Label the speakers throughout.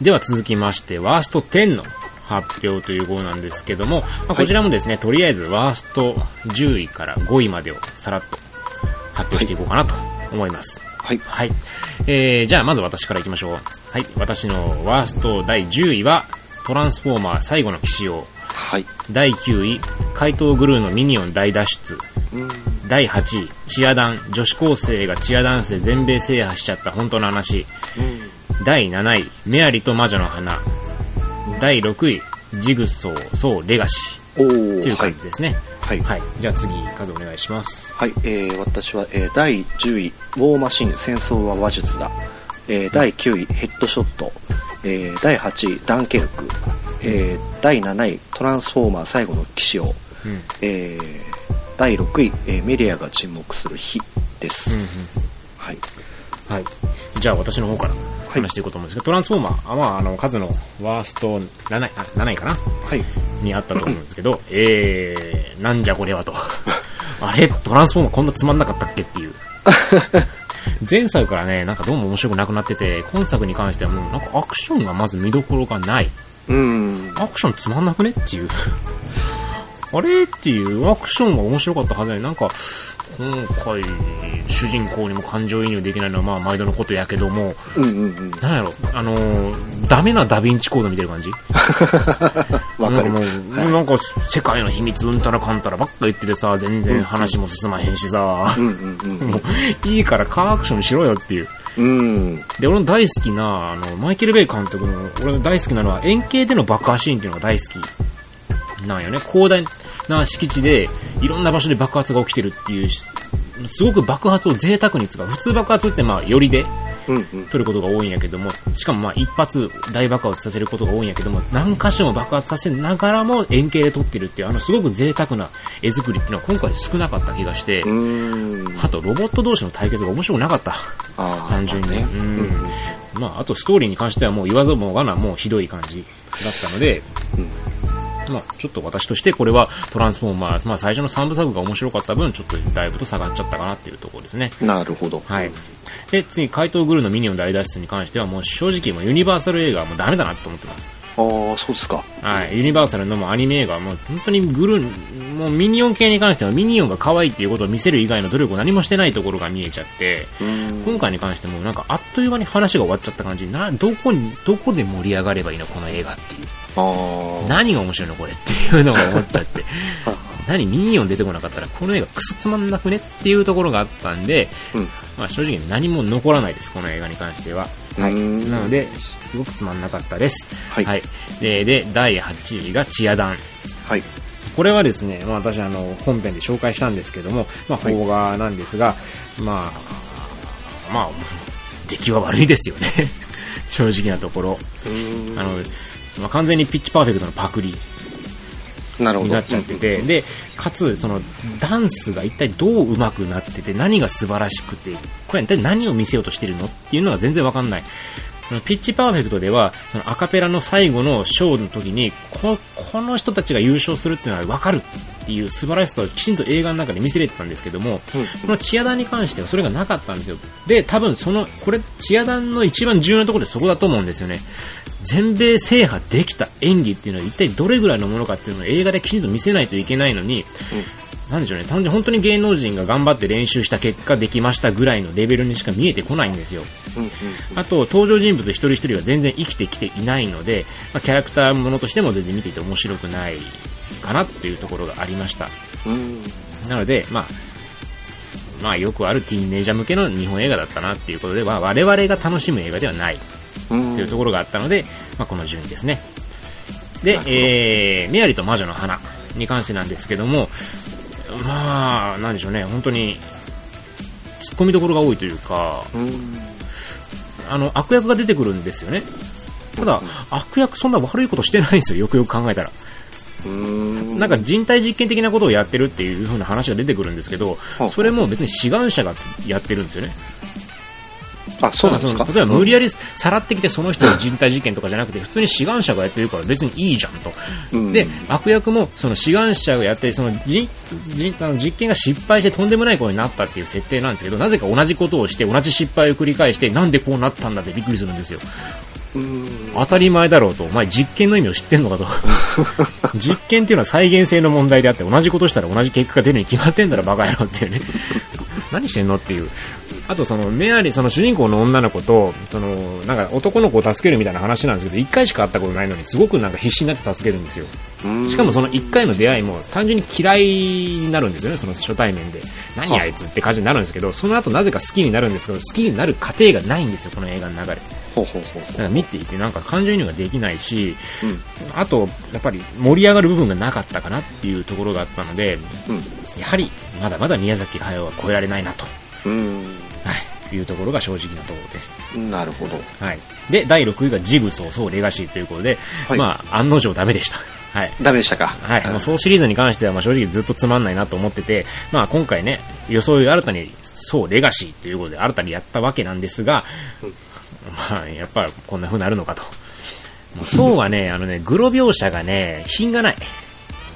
Speaker 1: では続きまして、ワースト10の発表という号なんですけども、まあ、こちらもですね、とりあえずワースト10位から5位までをさらっと発表していこうかなと思います。
Speaker 2: はい。
Speaker 1: はい。えー、じゃあまず私からいきましょう。はい。私のワースト第10位は、トランスフォーマー最後の騎士王。
Speaker 2: はい。
Speaker 1: 第9位、怪盗グルーのミニオン大脱出。第8位、チアダン、女子高生がチアダンスで全米制覇しちゃった本当の話。第7位、メアリと魔女の花。第6位、ジグソー、そう、レガシ
Speaker 2: お
Speaker 1: ー。という感じ。ですね。
Speaker 2: はい。
Speaker 1: はい。じゃあ次、数お願いします。
Speaker 2: はい、えー、私は、えー、第10位、ウォーマシン、戦争は話術だ。えー、第9位、ヘッドショット。えー、第8位、ダンケルク。えー、第7位、トランスフォーマー最後の騎士王。
Speaker 1: うん。
Speaker 2: えー、第6位、えー、メディアが沈黙する日です。はい。
Speaker 1: はい。じゃあ私の方から話していこうと思うんですけど、トランスフォーマー、あまあ、あの、数のワースト7位、あ7位かな？
Speaker 2: はい。
Speaker 1: にあったと思うんですけど、えー、なんじゃこれはと。あれ？トランスフォーマーこんなつまんなかったっけっていう。前作からね、なんかどうも面白くなくなってて、今作に関してはもうなんかアクションがまず見どころがない。
Speaker 2: うーん。
Speaker 1: アクションつまんなくねっていう。あれ？っていう、アクションが面白かったはずなのになんか、今回、主人公にも感情移入できないのはまあ毎度のことやけども、
Speaker 2: うんうんうん。
Speaker 1: なんやろ、あのーダメなダヴィンチコード見てる感じ？
Speaker 2: わかる。
Speaker 1: なんかもう、なんか世界の秘密うんたらかんたらばっか言っててさ、全然話も進まへんしさ。もういいからカーアクションしろよっていう。
Speaker 2: うん。
Speaker 1: で、俺の大好きな、あの、マイケル・ベイ監督の、俺の大好きなのは円形での爆破シーンっていうのが大好きなんよね。広大な敷地で、いろんな場所で爆発が起きてるっていう、すごく爆発を贅沢に使う。普通爆発ってまあ、よりで
Speaker 2: うんうん。
Speaker 1: 取ることが多いんやけども、しかもまあ一発大爆発させることが多いんやけども、何箇所も爆発させながらも円形で撮ってるっていう、あのすごく贅沢な絵作りっていうのは今回少なかった気がして。あとロボット同士の対決が面白くなかった。単純に。
Speaker 2: まあね
Speaker 1: うん。まあ、あとストーリーに関してはもう言わずもがな、もうひどい感じだったので、まあ、ちょっと私としてこれはトランスフォーマー、まあ最初の3部作が面白かった分、ちょっとだいぶと下がっちゃったかなっていうところですね。
Speaker 2: なるほど。
Speaker 1: はい。で、次、怪盗グルーのミニオン大脱出に関しては、もう正直、もうユニバーサル映画はもうダメだなと思ってます。
Speaker 2: ああ、そうですか。
Speaker 1: はい。ユニバーサルのもうアニメ映画はもう本当にグルー、もうミニオン系に関してはミニオンが可愛いっていうことを見せる以外の努力を何もしてないところが見えちゃって。今回に関してもなんかあっという間に話が終わっちゃった感じな、どこに、どこで盛り上がればいいのこの映画っていう。何が面白いのこれっていうのが思っちゃって。何ミニオン出てこなかったらこの映画クソつまんなくねっていうところがあったんで、
Speaker 2: うん。
Speaker 1: まあ正直何も残らないです、この映画に関しては。はい。なので、すごくつまんなかったです。
Speaker 2: はい
Speaker 1: で、で、第8位がチアダン。
Speaker 2: はい。
Speaker 1: これはですね、まあ私あの、本編で紹介したんですけども、まあ
Speaker 2: はい
Speaker 1: 邦画なんですが、まあ、まあ、出来は悪いですよね。正直なところ。あの、まあ、完全にピッチパーフェクトのパクリ。になっちゃってて、で、かつ、その、ダンスが一体どう上手くなってて、何が素晴らしくて、これ一体何を見せようとしてるのっていうのが全然わかんない。ピッチパーフェクトでは、そのアカペラの最後のショーの時に、ここの人たちが優勝するっていうのはわかるっていう素晴らしさをきちんと映画の中で見せれてたんですけども、
Speaker 2: うん
Speaker 1: このチアダンに関してはそれがなかったんですよ。で、多分その、これ、チアダンの一番重要なところでそこだと思うんですよね。全米制覇できた演技っていうのは一体どれぐらいのものかっていうのを映画できちんと見せないといけないのに、なんでしょうね、単純に本当に芸能人が頑張って練習した結果できましたぐらいのレベルにしか見えてこないんですよ。
Speaker 2: うんうん
Speaker 1: あと、登場人物一人一人は全然生きてきていないので、まあ、キャラクターものとしても全然見ていて面白くないかなっていうところがありました。
Speaker 2: うん。
Speaker 1: なので、まあ、まあよくあるティーンネイジャー向けの日本映画だったなっていうことで、まあ我々が楽しむ映画ではない
Speaker 2: うん。
Speaker 1: というところがあったので、まあこの順位ですね。でえー、メアリと魔女の花に関してなんですけども、まあ、なんでしょうね、本当に、突っ込みどころが多いというか、
Speaker 2: うん。
Speaker 1: あの、悪役が出てくるんですよね。ただ、悪役そんな悪いことしてないんですよ、よくよく考えたら。
Speaker 2: うん。
Speaker 1: なんか人体実験的なことをやってるっていう風な話が出てくるんですけど
Speaker 2: は、あ
Speaker 1: それも別に志願者がやってるんですよね。
Speaker 2: あ、そうなんですか？
Speaker 1: 例えば無理やりさらってきてその人の人体実験とかじゃなくて、普通に志願者がやってるから別にいいじゃんと。
Speaker 2: うん
Speaker 1: で、悪役もその志願者がやって、そのじじあの実験が失敗してとんでもないことになったっていう設定なんですけど、なぜか同じことをして同じ失敗を繰り返して、なんでこうなったんだってびっくりするんですよ。
Speaker 2: うん
Speaker 1: 当たり前だろうと。お前実験の意味を知ってんのかと。実験っていうのは再現性の問題であって、同じことしたら同じ結果が出るに決まってんだろ、バカ野郎っていうね。何してんのっていう。あとそのメアリー、その主人公の女の子と、その、なんか男の子を助けるみたいな話なんですけど、一回しか会ったことないのに、すごくなんか必死になって助けるんですよ。しかもその一回の出会いも単純に嫌いになるんですよね、その初対面で。何あいつって感じになるんですけど、その後なぜか好きになるんですけど、好きになる過程がないんですよ、この映画の流れ。
Speaker 2: ほうほうほう
Speaker 1: だから見ていてなんか感情移入ができないし、
Speaker 2: うん
Speaker 1: あと、やっぱり盛り上がる部分がなかったかなっていうところがあったので、やはりまだまだ宮崎駿は超えられないなと、
Speaker 2: うん
Speaker 1: はい、いうところが正直なところです。
Speaker 2: うんなるほど
Speaker 1: はい。で、第6位がジグソー、そう、レガシーということで、
Speaker 2: はい
Speaker 1: まあ、案の定ダメでした。はい。
Speaker 2: ダメでしたか？
Speaker 1: はい、あの、ソーシリーズに関しては、まあ、正直ずっとつまんないなと思ってて、まあ、今回ね、装い新たに、そう、レガシーということで、新たにやったわけなんですが、まあ、やっぱ、こんな風になるのかと。もうそうはね、あのね、グロ描写がね、品がない。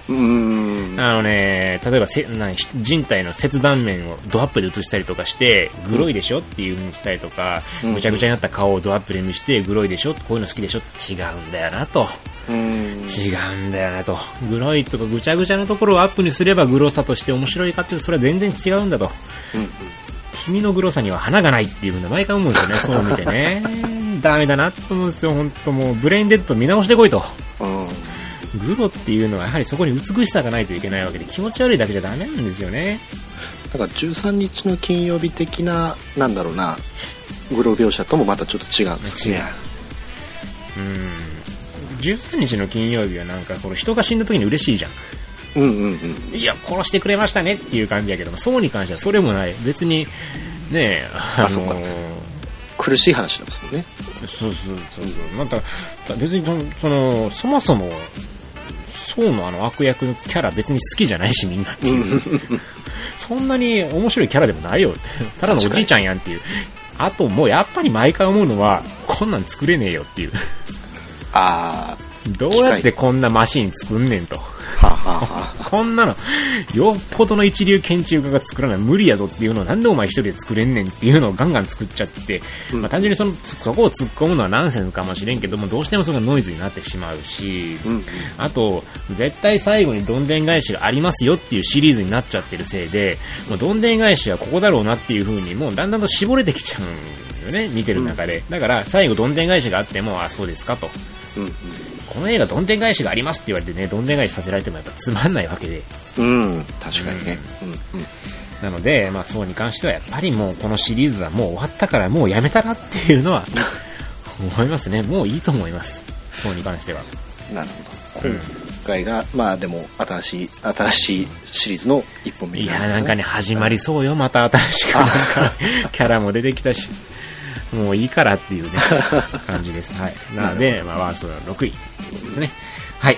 Speaker 2: うん
Speaker 1: あのね、例えばせな人体の切断面をドアップで映したりとかして、グロいでしょっていう風にしたりとか、
Speaker 2: うん
Speaker 1: ぐちゃぐちゃになった顔をドアップで見して、グロいでしょこういうの好きでしょ違うんだよなと。
Speaker 2: うん
Speaker 1: 違うんだよなと。グロいとかぐちゃぐちゃなところをアップにすればグロさとして面白いかっていうとそれは全然違うんだと。君のグロさには花がないっていうふうな毎回思うんですよね、そう見てね。ダメだなと思うんですよ、本当もうブレインデッド見直してこいと。
Speaker 2: うん
Speaker 1: グロっていうのはやはりそこに美しさがないといけないわけで気持ち悪いだけじゃダメなんですよね。
Speaker 2: だから13日の金曜日的ななんだろうなグロ描写ともまたちょっと違うんです
Speaker 1: 違う
Speaker 2: ね。
Speaker 1: うん。13日の金曜日はなんかこの人が死んだ時に嬉しいじゃん。
Speaker 2: うんうんうん
Speaker 1: いや、殺してくれましたねっていう感じやけども、そうに関してはそれもない。別に、ねえ、あの
Speaker 2: あそうか苦しい話なんですもんね
Speaker 1: そうそうそうそう。また、別にその、そもそも、そうのあの悪役のキャラ別に好きじゃないしみんなっていう。そんなに面白いキャラでもないよって。ただのおじいちゃんやんっていう。あともうやっぱり毎回思うのは、こんなん作れねえよっていう。
Speaker 2: あ
Speaker 1: どうやってこんなマシン作んねんと。
Speaker 2: あはあは
Speaker 1: こんなの、よっぽどの一流建築家が作らない無理やぞっていうのをなんでお前一人で作れんねんっていうのをガンガン作っちゃって、
Speaker 2: うん
Speaker 1: まあ単純にその、そこを突っ込むのはナンセンスかもしれんけども、どうしてもそれがノイズになってしまうし、
Speaker 2: うんうん
Speaker 1: あと、絶対最後にどんでん返しがありますよっていうシリーズになっちゃってるせいで、もうどんでん返しはここだろうなっていう風にもうだんだんと絞れてきちゃうんよね、見てる中で。だから最後どんでん返しがあっても、あ、そうですかと。
Speaker 2: うん
Speaker 1: この映画どんでん返しがありますって言われてね、どんでん返しさせられてもやっぱつまんないわけで。
Speaker 2: うんうん確かにねうんうん
Speaker 1: なので、まあ、そうに関してはやっぱりもうこのシリーズはもう終わったからもうやめたらっていうのは 思いますね。もういいと思います。そうに関しては。
Speaker 2: なるほど今回がまあでも新しい新しいシリーズの一本目
Speaker 1: いや、
Speaker 2: にな
Speaker 1: んかね、始まりそうよ。また新しくなんか、キャラも出てきたし。もういいからっていうね、感じです。はい。なので、まあ、ワースト6位ですね。はい。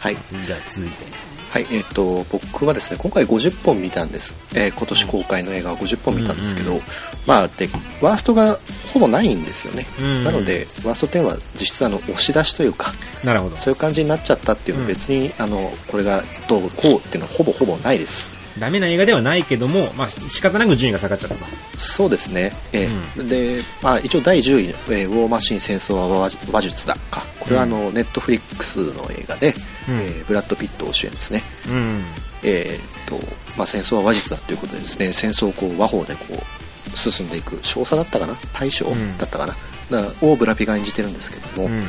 Speaker 2: はい
Speaker 1: じゃあ続いて。
Speaker 2: はい、えっ、と、僕はですね、今回50本見たんです。えー今年公開の映画は50本見たんですけど、
Speaker 1: うんう
Speaker 2: まあ、で、ワーストがほぼないんですよね。
Speaker 1: うん
Speaker 2: なので、ワースト10は実質あの、押し出しというか、
Speaker 1: なるほど。
Speaker 2: そういう感じになっちゃったっていうのは
Speaker 1: うん
Speaker 2: 別に、あの、これがどうこうっていうのはほぼほぼないです。
Speaker 1: ダメな映画ではないけども、まあ、仕方なく順位が下がっちゃったと。
Speaker 2: そうですね。えーで、まあ、一応第10位、えーウォーマシン戦争は話話術だか。これはあの、ネットフリックスの映画で、
Speaker 1: うん
Speaker 2: えーブラッド・ピット主演ですね。
Speaker 1: うん。
Speaker 2: えーっと、まあ、戦争は話術だということでですね、戦争をこう和法でこう、進んでいく、少佐だったかな？大将
Speaker 1: うん
Speaker 2: だったかな、だをブラピが演じてるんですけども、
Speaker 1: うん。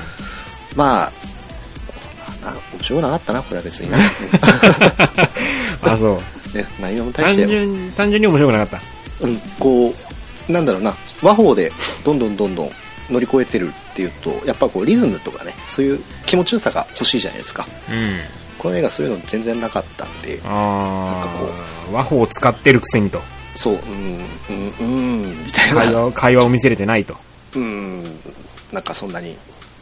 Speaker 2: まあ、な面白くなかったな、これは別にね。
Speaker 1: あ、そう。
Speaker 2: ね内容も大し
Speaker 1: 単
Speaker 2: て、
Speaker 1: 純、単純に面白くなかった。
Speaker 2: うん、こう、なんだろうな、和法でどんどんどんどん乗り越えてるっていうと、やっぱこうリズムとかね、そういう気持ちよさが欲しいじゃないですか。
Speaker 1: うん。
Speaker 2: この映画そういうの全然なかったんで、
Speaker 1: あ
Speaker 2: なんかこ
Speaker 1: あ、和法を使ってるくせにと。
Speaker 2: そう、うん、うん、うん、みたいな。
Speaker 1: 会話を、会話を見せれてないと。
Speaker 2: うん、なんかそんなに、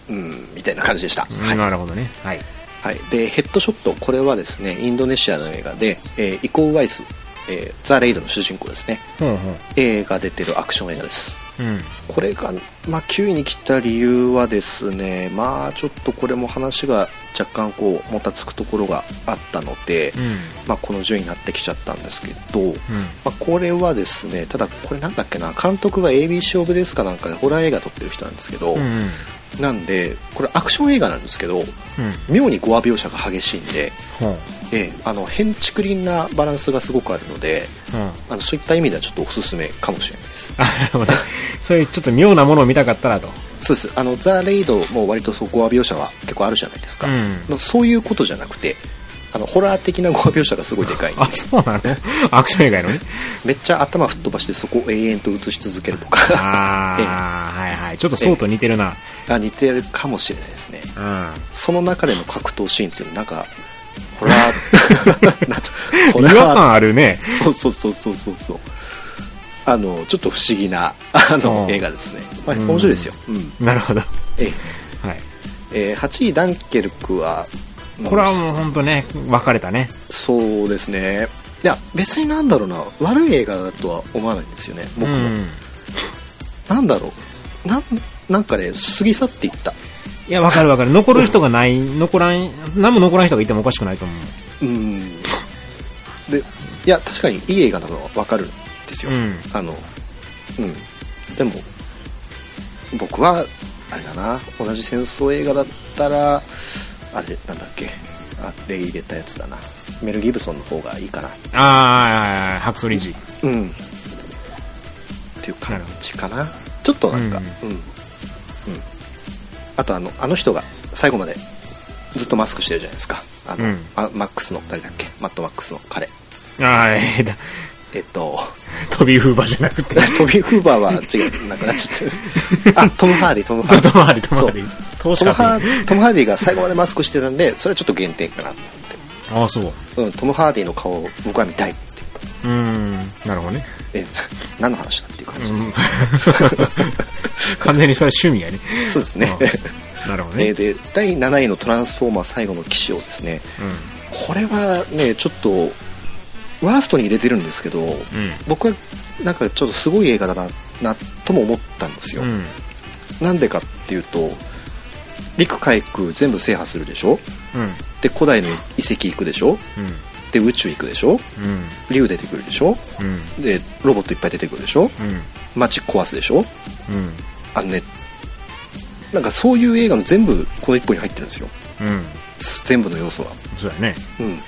Speaker 2: うん、みたいな感じでした。
Speaker 1: うん
Speaker 2: はい。
Speaker 1: なるほどね。はい。
Speaker 2: はい。で、ヘッドショット、これはですね、インドネシアの映画で、えーイコー・ウァイス、えーザ・レイドの主人公ですね。
Speaker 1: ほうほ
Speaker 2: 映画出てるアクション映画です。
Speaker 1: う。うん。
Speaker 2: これが、まあ、9位に来た理由はですね、まあ、ちょっとこれも話が若干こう、もたつくところがあったので、
Speaker 1: うん。
Speaker 2: まあ、この順位になってきちゃったんですけど、
Speaker 1: うん。
Speaker 2: まあ、これはですね、ただこれなんだっけな、監督が ABC オブですかなんかでホラー映画撮ってる人なんですけど、
Speaker 1: うん。
Speaker 2: なんでこれアクション映画なんですけど
Speaker 1: うん。
Speaker 2: 妙にゴア描写が激しいんで、
Speaker 1: ほう。
Speaker 2: ええ、あの変竹林なバランスがすごくあるので
Speaker 1: うん。
Speaker 2: あのそういった意味ではちょっとおすすめかもしれないです。
Speaker 1: そういうちょっと妙なものを見たかったらと。
Speaker 2: そうですあのザ・レイドも割とそうゴア描写は結構あるじゃないですか、
Speaker 1: うん
Speaker 2: のそういうことじゃなくてあのホラー的なゴア描写がすごいでかいんで
Speaker 1: あ、そうなの？アクション映画やのね？
Speaker 2: めっちゃ頭吹っ飛ばしてそこを永遠と映し続けるとか
Speaker 1: ああ、はいはい。ちょっとそうと似てるな。
Speaker 2: あ似てるかもしれないですね
Speaker 1: うん。
Speaker 2: その中での格闘シーンっていうのなんかホラー
Speaker 1: 違和感あるね。
Speaker 2: そうそうそうそうそうそうあのちょっと不思議なあの
Speaker 1: うん
Speaker 2: 映画ですね、まあ、面白いですよ、うん
Speaker 1: なるほど。
Speaker 2: え
Speaker 1: はい。
Speaker 2: ええー8位ダンケルクは
Speaker 1: これはもう本当ね、分かれたね。
Speaker 2: そうですねいや別になんだろうな悪い映画だとは思わないんですよね僕も、
Speaker 1: うん。
Speaker 2: なんだろうなんなんかね過ぎ去っていった
Speaker 1: いや、分かる分かる。残る人がない、残らん、何も残らん人がいてもおかしくないと思う。
Speaker 2: うんでいや確かにいい映画なのは分かるんですよ、
Speaker 1: うん。
Speaker 2: あのうんでも僕はあれだな同じ戦争映画だったらあれなんだっけ？あれ入れたやつだな。メル・ギブソンの方がいいかな。
Speaker 1: ああ、ハクソリジ。
Speaker 2: うん。っていう感じかな。ちょっとなんかうん、うん。あとあのあの人が最後までずっとマスクしてるじゃないですか。あの、
Speaker 1: うん。
Speaker 2: あマックスの誰だっけ？マッドマックスの彼。
Speaker 1: ああ、えーと、
Speaker 2: えっと
Speaker 1: トビー・フーパーじゃなくて。
Speaker 2: トビー・フーパーは違うなくなっちゃってるあ トム・ハーディトム・ハーディ
Speaker 1: トム・ハーディ、トム・ハーディ。
Speaker 2: トムハ
Speaker 1: 家
Speaker 2: ートム・ハーディが最後までマスクしてたんでそれはちょっと減点かなと
Speaker 1: ああ、そう。
Speaker 2: 思って、うん、トム・ハーディの顔を僕は見たいって
Speaker 1: うーん、なるほどね。
Speaker 2: え何の話だっていう感じ、
Speaker 1: うん 完全にそれ趣味やね。
Speaker 2: そうですね、
Speaker 1: あなるほどね。
Speaker 2: えーで第7位の「トランスフォーマー最後の騎士」をですねこれはねちょっとワーストに入れてるんですけど
Speaker 1: うん。うん。
Speaker 2: 僕はなんかちょっとすごい映画だななとも思ったんですよ、
Speaker 1: うん。
Speaker 2: なんでかっていうと陸海空全部制覇するでしょ？
Speaker 1: うん。
Speaker 2: で古代の遺跡行くでしょ？
Speaker 1: うん。
Speaker 2: で宇宙行くでしょ？
Speaker 1: うん。
Speaker 2: 竜出てくるでしょ？
Speaker 1: うん。
Speaker 2: でロボットいっぱい出てくるでしょ？
Speaker 1: うん。
Speaker 2: 街壊すでしょ？
Speaker 1: うん。
Speaker 2: あのねなんかそういう映画の全部この一本に入ってるんですよ
Speaker 1: うん。
Speaker 2: 全部の要素は
Speaker 1: そうやね。
Speaker 2: うん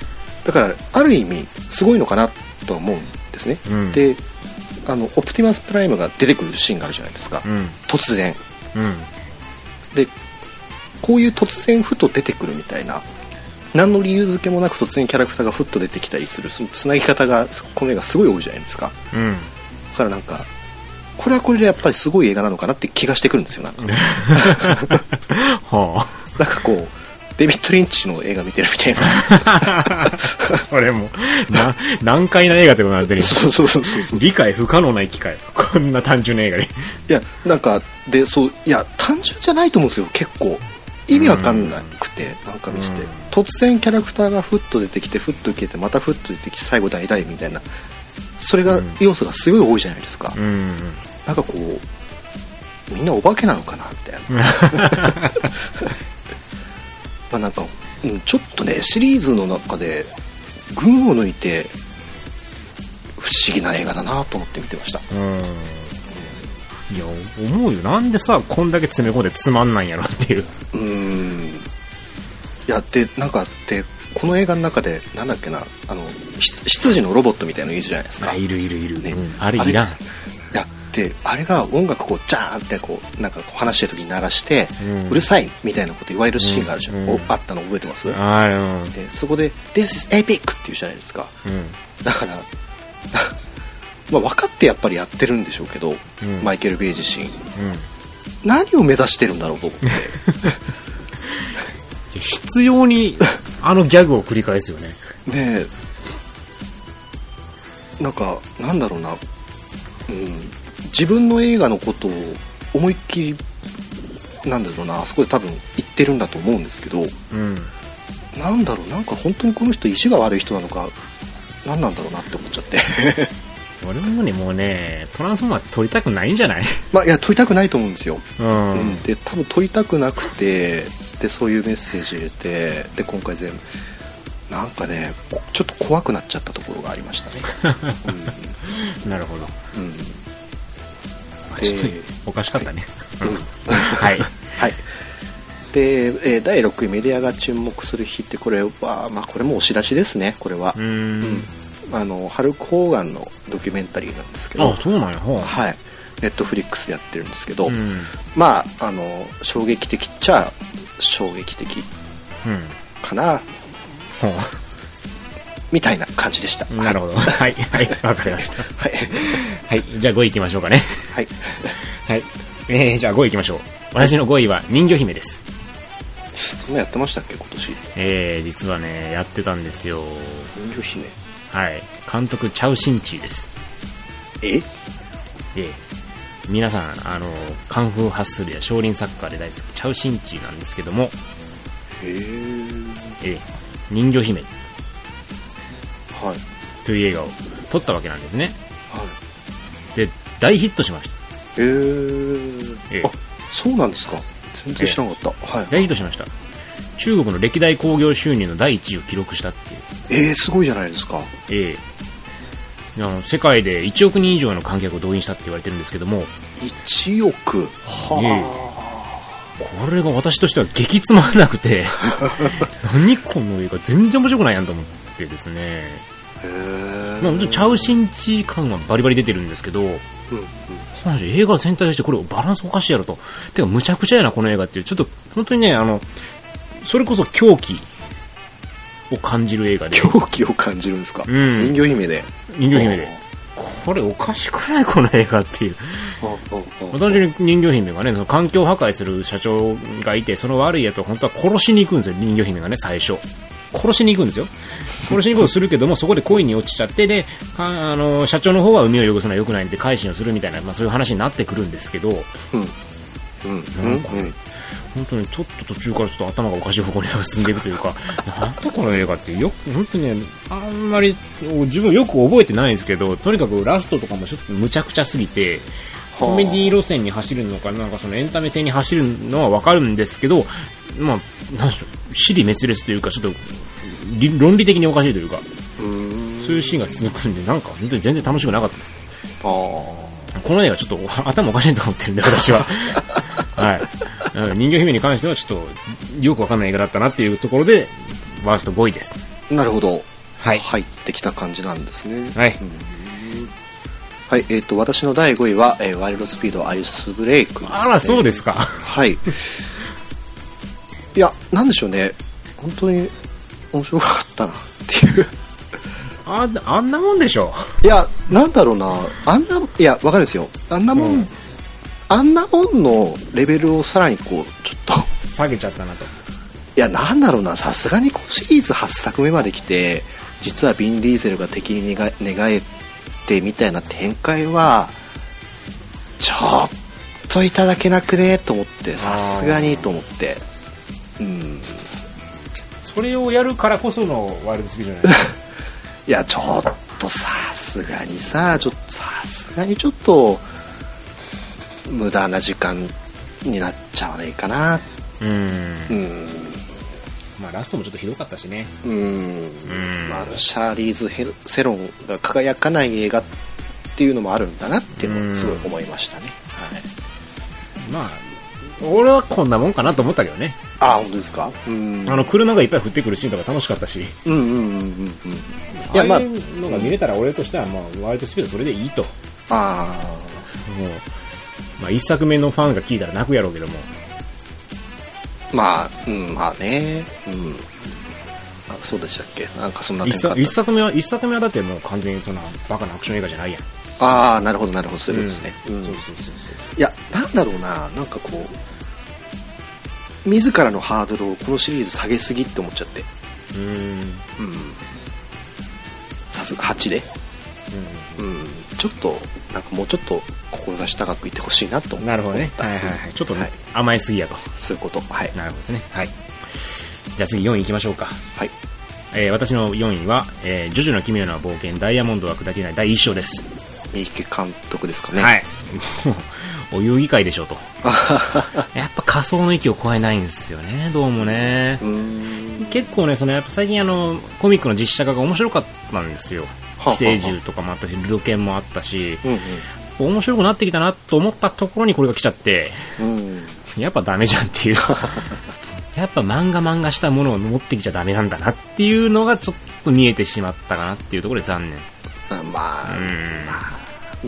Speaker 2: だからある意味すごいのかなとは思うんですね、
Speaker 1: うん。
Speaker 2: であのオプティマスプライムが出てくるシーンがあるじゃないですか、
Speaker 1: うん。
Speaker 2: 突然。
Speaker 1: うん。
Speaker 2: でこういう突然ふと出てくるみたいな何の理由付けもなく突然キャラクターがふっと出てきたりするそのつなぎ方がこの映画すごい多いじゃないですか。
Speaker 1: うん。
Speaker 2: だからなんかこれはこれでやっぱりすごい映画なのかなって気がしてくるんですよなんか。
Speaker 1: は
Speaker 2: なんかこうデビッド・リンチの映画見てるみたいな。
Speaker 1: あ。それも、な、難解な映画ってことになってるよ
Speaker 2: そうそうそうそう
Speaker 1: 理解不可能な機械。こんな単純な映画に。
Speaker 2: いやなんかでそういや単純じゃないと思うんですよ。結構意味わかんなくて、なんか見して、
Speaker 1: うん
Speaker 2: 突然キャラクターがふっと出てきてふっと消えてまたふっと出てきて最後大々みたいな。それが、
Speaker 1: うん。
Speaker 2: 要素がすごい多いじゃないですか、
Speaker 1: うん。
Speaker 2: なんかこうみんなお化けなのかなみたいなまあなんか、うん、ちょっとねシリーズの中で群を抜いて不思議な映画だなと思って見てました
Speaker 1: うん。いや、思うよ。なんでさ、こんだけ詰め込んでつまんないんやろっていう。
Speaker 2: うーんいやでなんかでこの映画の中でなんだっけなあのし執事のロボットみたいのいるじゃないですか
Speaker 1: いるいるいる
Speaker 2: ね
Speaker 1: うんあれいらん。
Speaker 2: であれが音楽こうジャーンってこうなんか話してる時に鳴らして、
Speaker 1: う
Speaker 2: うんるさいみたいなこと言われるシーンがあるじゃん、
Speaker 1: うん。
Speaker 2: おあったの覚えてます？
Speaker 1: ああ、うん。
Speaker 2: でそこで「This is epic」って言うじゃないですか。
Speaker 1: うん。
Speaker 2: だから まあ分かってやっぱりやってるんでしょうけど、
Speaker 1: うん。
Speaker 2: マイケル・ベイ自身。
Speaker 1: うん。
Speaker 2: 何を目指してるんだろうと思って。
Speaker 1: 必要にあのギャグを繰り返すよね。
Speaker 2: でなんかなんだろうな、うん、自分の映画のことを思いっきりなんだろうなあそこで多分言ってるんだと思うんですけど
Speaker 1: うん。
Speaker 2: なんだろうなんか本当にこの人意地が悪い人なのか何なんだろうなって思っちゃって。
Speaker 1: 俺もね、もうね、トランスフォーマー撮りたくないんじゃない？
Speaker 2: まあいや撮りたくないと思うんですよ、
Speaker 1: うん。
Speaker 2: うん。で多分撮りたくなくてでそういうメッセージ入れてで今回全部なんかねこちょっと怖くなっちゃったところがありましたね、
Speaker 1: なるほど。
Speaker 2: うんうんで
Speaker 1: ちょっとおかしかったね。
Speaker 2: うん
Speaker 1: はい。
Speaker 2: はい。で、えー第6位メディアが注目する日ってこれは、まあこれも押し出しですね、これは
Speaker 1: う。ーん。
Speaker 2: あの、ハルク・ホーガンのドキュメンタリーなんですけど、
Speaker 1: あ、そうなんや。は
Speaker 2: はい。ネットフリックスでやってるんですけど、
Speaker 1: うん。
Speaker 2: まあ、あの、衝撃的っちゃ衝撃的
Speaker 1: うん。
Speaker 2: かな、
Speaker 1: ほ
Speaker 2: みたいな感じでした。
Speaker 1: う。なるほど。はい。はい。わかりました。
Speaker 2: はい。
Speaker 1: はい。じゃあ5位行きましょうかね。
Speaker 2: はい。
Speaker 1: はい。えー、じゃあ5位行きましょう。私の5位は人魚姫です。
Speaker 2: そんなやってましたっけ、今年。
Speaker 1: えー、実はね、やってたんですよ。
Speaker 2: 人魚姫。
Speaker 1: はい。監督、チャウ・シンチーです。
Speaker 2: え？
Speaker 1: で、皆さん、あの、カンフーハッスルや少林サッカーで大好き、チャウ・シンチーなんですけども、
Speaker 2: へー。
Speaker 1: えー、人魚姫
Speaker 2: はい。
Speaker 1: という映画を撮ったわけなんですね。
Speaker 2: はい。
Speaker 1: で、大ヒットしました。
Speaker 2: えー。
Speaker 1: ええ
Speaker 2: あ、そうなんですか。全然知らなかった。はい。
Speaker 1: 大ヒットしました。中国の歴代興行収入の第1位を記録したっていう。
Speaker 2: えー、すごいじゃないですか。
Speaker 1: ええあの世界で1億人以上の観客を動員したって言われてるんですけども、
Speaker 2: 1億。は
Speaker 1: これが私としては激つまんなくて、何この映画全然面白くないやんと思ってですね。まあ、チャウシンチ感はバリバリ出てるんですけど、
Speaker 2: うんうん。
Speaker 1: 映画全体としてこれバランスおかしいやろと。てか、むちゃくちゃやな、この映画っていう。ちょっと、本当にね、あの、それこそ狂気を感じる映画で。
Speaker 2: 狂気を感じるんですか？
Speaker 1: うん
Speaker 2: 人魚姫で。
Speaker 1: 人魚姫で。これおかしくない？この映画っていう。単純に人魚姫がね、その環境を破壊する社長がいて、その悪いやつを本当は殺しに行くんですよ、人魚姫がね、最初。殺しに行くんですよ。殺しに行こうとするけども、そこで恋に落ちちゃって、で、かあの、社長の方は海を汚すのは良くないんで、改心をするみたいな、まあそういう話になってくるんですけど、
Speaker 2: うん。うん。うん。
Speaker 1: 本当にちょっと途中からちょっと頭がおかしい方向に進んでいくというか、なんだこの映画ってよく、本当にね、あんまり自分よく覚えてないんですけど、とにかくラストとかもちょっと無茶苦茶すぎて、
Speaker 2: はあ
Speaker 1: コメディ路線に走るのか、なんかそのエンタメ性に走るのはわかるんですけど、まあ、なんでしょう、死に滅裂というか、ちょっと、理論理的におかしいというか、
Speaker 2: うーん。
Speaker 1: そういうシーンが続くんで、なんか本当に全然楽しくなかったです。
Speaker 2: あ
Speaker 1: この映画ちょっと頭おかしいと思ってるんで、私は。はい。うん人魚姫に関してはちょっとよくわかんない映画だったなっていうところで、ワースト5位です。
Speaker 2: あ。なるほど。
Speaker 1: はい
Speaker 2: 入ってきた感じなんですね。
Speaker 1: はい。
Speaker 2: はい、えっ、と、私の第5位は、えーワイルドスピードアイスブレイクね。
Speaker 1: あら、そうですか。
Speaker 2: はい。いや、なんでしょうね。本当に面白かったなっていう。
Speaker 1: あんあんなもんでしょ。
Speaker 2: いや、なんだろうな。あんな、いや、わかるんですよ。あんなもん、
Speaker 1: うん
Speaker 2: あんなもんのレベルをさらにこう、ちょっと、
Speaker 1: 下げちゃったなと。
Speaker 2: いや、なんだろうな。さすがにこうシリーズ8作目まで来て、実はビン・ディーゼルが敵に寝返ってみたいな展開は、ちょっといただけなくねと思って、さすがにと思って。うん。
Speaker 1: それをやるからこそのワイルドスピードじゃないですか。
Speaker 2: いや、ちょっとさすがにさ、ちょっとさすがにちょっと、無駄な時間になっちゃわないかな。
Speaker 1: うん
Speaker 2: う。ん。
Speaker 1: まあラストもちょっとひどかったしね。
Speaker 2: うん。
Speaker 1: うん
Speaker 2: まあ、シャーリーズ・ヘルセロンが輝かない映画っていうのもあるんだなっていうのをすごい思いましたね。はい。
Speaker 1: まあ、俺はこんなもんかなと思ったけどね。
Speaker 2: あ、本当ですか？うん。
Speaker 1: あの、車がいっぱい降ってくるシーンとか楽しかったし。い
Speaker 2: うんうんうんうんうん。いや、まあ、
Speaker 1: のが見れたら俺としては、まあ、ワイルドスピードそれでいいと。も
Speaker 2: あ
Speaker 1: う、まあ、一作目のファンが聞いたら泣くやろうけども。
Speaker 2: ーまあ、うん、まあね。うん。あそうでしたっけ？なんかそんな
Speaker 1: 一作一作目は、一作目はだってもう完全にそんなバカなアクション映画じゃないやん。
Speaker 2: ああ、なるほど、なるほど、そういうことですね。うん
Speaker 1: そうそうそう
Speaker 2: いや、なんだろうな、なんかこう、自らのハードルをこのシリーズ下げすぎって思っちゃって。
Speaker 1: そう。ん。
Speaker 2: うん。さすが8で。うん。ちょっと、なんかもうちょっと、志高くいってほしいなと思った。
Speaker 1: なるほどね。はいはいはい。ちょっとね、
Speaker 2: はい
Speaker 1: 甘えすぎやと。
Speaker 2: そういうこと。はい。
Speaker 1: なるほどですね。はい。じゃあ次4位行きましょうか。
Speaker 2: はい。
Speaker 1: えー私の4位は、えージョジョの奇妙な冒険、ダイヤモンドは砕けない第1章です。
Speaker 2: 三池監督ですかね。。
Speaker 1: はいい。もうお遊戯会でしょうと。やっぱ仮想の域を超えないんですよね、どうもね。結構ね、そのやっぱ最近あの、コミックの実写化が面白かったんですよ。
Speaker 2: はあ
Speaker 1: 寄生獣とかもあったし、ルドケンもあったし、
Speaker 2: うんうん。
Speaker 1: ぱ面白くなってきたなと思ったところにこれが来ちゃって、
Speaker 2: うん。
Speaker 1: やっぱダメじゃんっていう。やっぱ漫画漫画したものを持ってきちゃダメなんだなっていうのがちょっと見えてしまったかなっていうところで残念。
Speaker 2: あまあ、
Speaker 1: う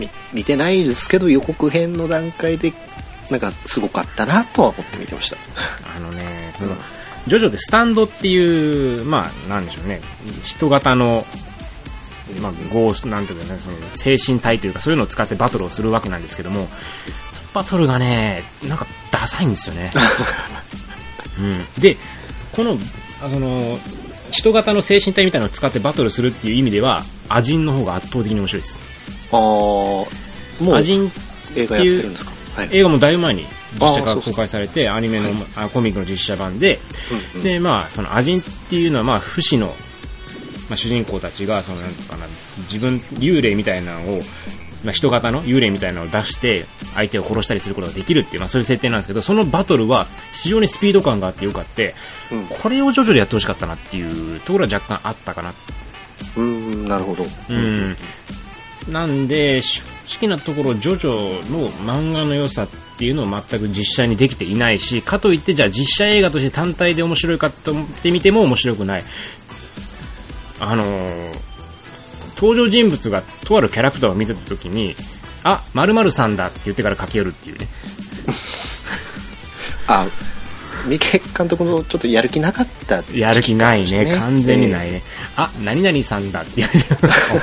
Speaker 1: ん。
Speaker 2: み見てないですけど予告編の段階でなんかすごかったなとは思って見てました
Speaker 1: あのね、その、ジョジョでスタンドっていう、まあ、なんでしょうね、人型の、まあ、ゴーなんていうかね、その、精神体というか、そういうのを使ってバトルをするわけなんですけども、バトルがね、なんか、ダサいんですよね。うん。で、この、あその、人型の精神体みたいなのを使ってバトルするっていう意味では、アジンの方が圧倒的に面白いです。
Speaker 2: ああもう
Speaker 1: アジン
Speaker 2: 映画やってるんですか？はい
Speaker 1: 映画もだいぶ前に実写
Speaker 2: あーそうそう
Speaker 1: が公開されて、アニメの、
Speaker 2: はい
Speaker 1: あコミックの実写版で、
Speaker 2: うんうん
Speaker 1: で、まあ、そのアジンっていうのは、まあ、不死の、まあ、主人公たちが、その、なんかな、自分、幽霊みたいなのを、まあ、人型の幽霊みたいなのを出して、相手を殺したりすることができるっていう、まあ、そういう設定なんですけど、そのバトルは、非常にスピード感があってよかって、
Speaker 2: うん
Speaker 1: これをジョジョでやってほしかったなっていうところは若干あったかな。
Speaker 2: うんなるほど
Speaker 1: うん。なんで、正直なところ、ジョジョの漫画の良さっていうのを全く実写にできていないし、かといって、じゃあ実写映画として単体で面白いかと思ってみても面白くない。あのー登場人物がとあるキャラクターを見てた時に、あ、〇〇さんだって言ってから駆け寄るっていうね。
Speaker 2: あ三毛監督のちょっとやる気なかった
Speaker 1: やる気ないね。完全にない
Speaker 2: ね
Speaker 1: ね。あ、何々さんだって言われて、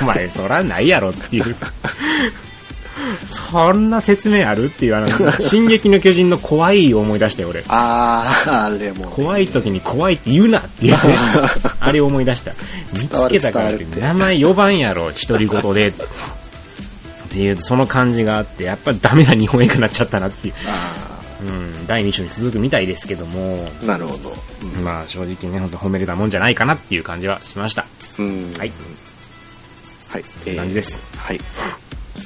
Speaker 1: お前、そらないやろっていう。そんな説明ある？っていう、あの、進撃の巨人の怖いを思い出して、俺。
Speaker 2: あああれもね
Speaker 1: 怖い時に怖いって言うなっていうね。あれを思い出した。見つけたから
Speaker 2: って
Speaker 1: 名前呼ばんやろ、独り言で。っていう、その感じがあって、やっぱダメな日本映画になっちゃったなっていう。
Speaker 2: あ
Speaker 1: うん、第2章に続くみたいですけども、
Speaker 2: あなるほどうん
Speaker 1: まあ正直ね、本当褒めれたもんじゃないかなっていう感じはしました。
Speaker 2: うん
Speaker 1: はい。
Speaker 2: はい
Speaker 1: そんな感じです。
Speaker 2: はい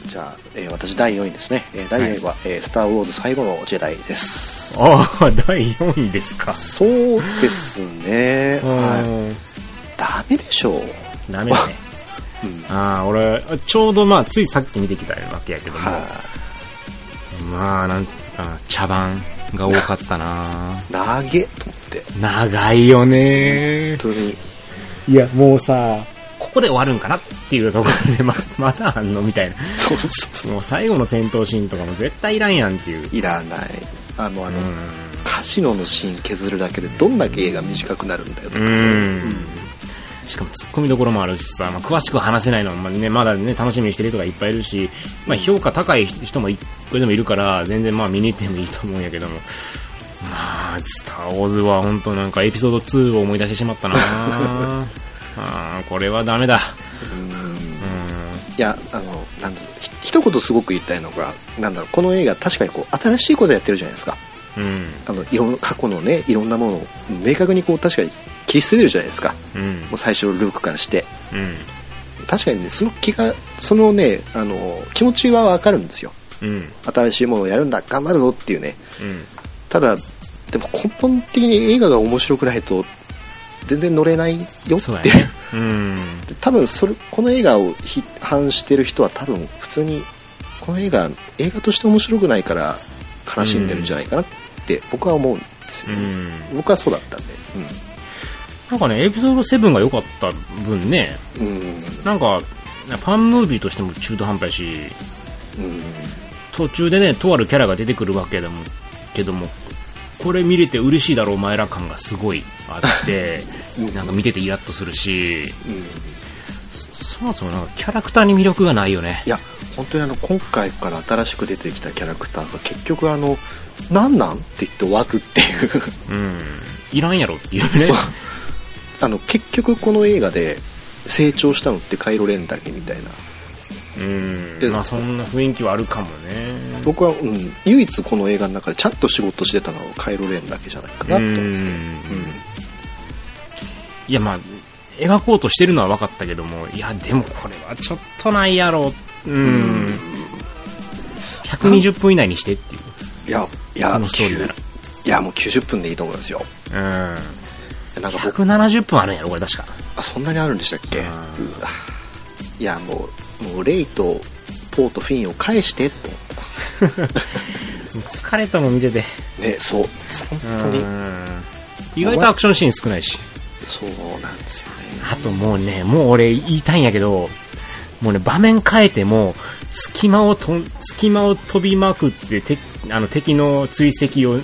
Speaker 2: じゃあ、えー私第4位ですね、えー第4位は、えースター・ウォーズ最後のジェダイ」です。
Speaker 1: ああ、第4位ですか。
Speaker 2: そうですね、はい、
Speaker 1: うん
Speaker 2: ダメでしょう、
Speaker 1: ダメだね。
Speaker 2: うん。
Speaker 1: ああ、俺、ちょうどまあ、ついさっき見てきたわけやけども、
Speaker 2: は
Speaker 1: まあ、なんつうかな、茶番が多かったな。
Speaker 2: い、長げと思って。
Speaker 1: 長いよね。
Speaker 2: 本当に。
Speaker 1: いや、もうさ、ここで終わるんかなっていうところで、ま、まだあんのみたいな。
Speaker 2: そうそうそ
Speaker 1: もう最後の戦闘シーンとかも絶対いらんやんっていう。
Speaker 2: ういらないあのあの、
Speaker 1: うん。
Speaker 2: カジノのシーン削るだけでどんだけ映画短くなるんだよとか、
Speaker 1: うん。しかも突っ込みどころもあるしさ、まあ、詳しくは話せないのは、まあね、まだね、楽しみにしてる人がいっぱいいるし、まあ、評価高い人もいこれでもいるから、全然まあ見に行ってもいいと思うんやけども、まあ、スター・ウォーズは本当なんかエピソード2を思い出してしまったな これはダメだ。
Speaker 2: いやあのなん一言すごく言いたいのがなんだろうこの映画確かにこう新しいことやってるじゃないですか
Speaker 1: うん。
Speaker 2: あのいろんな過去のねいろんなものを明確にこう確かに切り捨ててるじゃないですか
Speaker 1: うん
Speaker 2: もう。最初のルークからして
Speaker 1: うん。
Speaker 2: 確かにねその気がそのねあの気持ちはわかるんですよ
Speaker 1: うん。
Speaker 2: 新しいものをやるんだ頑張るぞっていうね
Speaker 1: うん。
Speaker 2: ただでも根本的に映画が面白くないと全然乗れないよっていう
Speaker 1: ね。うん。
Speaker 2: 多分それこの映画を批判してる人は多分普通にこの映画映画として面白くないから悲しんでるんじゃないかなって僕は思うんですよ、
Speaker 1: うん。
Speaker 2: 僕はそうだったんで
Speaker 1: なんかね、エピソード7が良かった分ね、
Speaker 2: うんうん
Speaker 1: なんか、ファンムービーとしても中途半端やし、
Speaker 2: うん
Speaker 1: 途中でね、とあるキャラが出てくるわけでも、けども、これ見れて嬉しいだろう、お前ら感がすごいあって、なんか見ててイラッとするし、
Speaker 2: うん
Speaker 1: そもそもなんかキャラクターに魅力がないよね。
Speaker 2: いや本当にあの今回から新しく出てきたキャラクターが結局あのなんなんって言って終わるっていう
Speaker 1: うん。いらんやろっていうね。
Speaker 2: あの結局この映画で成長したのってカイロレンだけみたいな
Speaker 1: うん。まあそんな雰囲気はあるかもね。
Speaker 2: 僕は、うん、唯一この映画の中でちゃんと仕事してたのはカイロレンだけじゃないかなと、
Speaker 1: う
Speaker 2: うん
Speaker 1: ん。いやまあ、描こうとしてるのは分かったけども、いやでもこれはちょっとないやろ。うん。120分以内にしてっていう。
Speaker 2: いやいや
Speaker 1: このストーリーなら。
Speaker 2: いやもう90分でいいと思いますよ
Speaker 1: うん。
Speaker 2: なんか僕
Speaker 1: 170分あるんやろ、これ確か。
Speaker 2: あそんなにあるんでしたっけ、
Speaker 1: うん
Speaker 2: うわいやもうもうレイとポーとフィンを返してと思っ
Speaker 1: 疲れたもん見てて。
Speaker 2: た。ね、そう。本当に
Speaker 1: う。ん意外とアクションシーン少ないし。
Speaker 2: そうなんですよね。
Speaker 1: あともうね、もう俺言いたいんやけど、もうね、場面変えても、隙間をとん、隙間を飛びまくって、てあの敵の追跡を、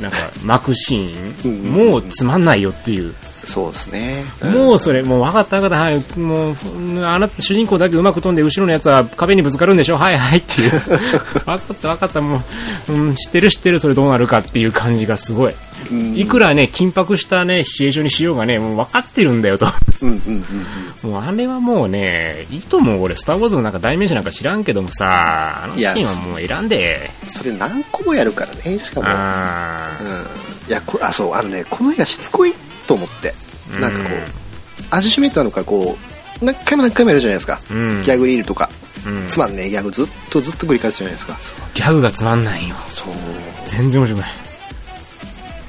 Speaker 1: なんか、巻くシーン、
Speaker 2: うん
Speaker 1: もうつまんないよっていう。
Speaker 2: そうですね。
Speaker 1: もうそれ、もう分かった分かった、はい、もう、うんあなた主人公だけうまく飛んで、後ろのやつは壁にぶつかるんでしょはいはいっていう。分かった分かった、もう、うん、知ってる知ってる、それどうなるかっていう感じがすごい。
Speaker 2: うん
Speaker 1: いくらね、緊迫したね、シチュエーションにしようがね、もう分かってるんだよと。もうあれはもうね、いいと思う、俺、スター・ウォーズのなんか代名詞なんか知らんけどもさ、あのシーンはもう選んで、
Speaker 2: それ何個もやるからね、しかも。
Speaker 1: あー
Speaker 2: うん。いや、こあ、そう、あのね、この映画しつこいと思って。なんかこう、
Speaker 1: うん
Speaker 2: 味しめたのか、こう、何回も何回もやるじゃないですか。
Speaker 1: うん
Speaker 2: ギャグリールとか、
Speaker 1: うん
Speaker 2: つまんねえギャグずっとずっと繰り返すじゃないですか。
Speaker 1: ギャグがつまんないよ。
Speaker 2: そう。
Speaker 1: 全然面白くない。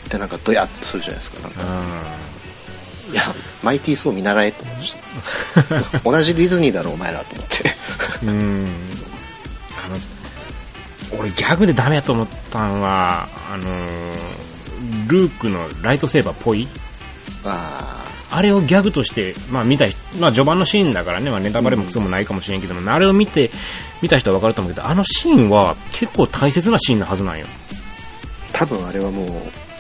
Speaker 2: で、なんかドヤっとするじゃないですか。なんか
Speaker 1: う
Speaker 2: いや、マイティーソー見習えと思いました。同じディズニーだろ、お前らと思って。
Speaker 1: ん。うん。あの、俺ギャグでダメやと思ったのは、あのー、ルークのライトセーバーっぽい
Speaker 2: あ
Speaker 1: あれをギャグとして、まあ見た人、まあ序盤のシーンだからね、まあネタバレもクソもないかもしれんけども、あれを見て、見た人はわかると思うけど、あのシーンは結構大切なシーンなはずなんよ。
Speaker 2: ー多分あれはもう、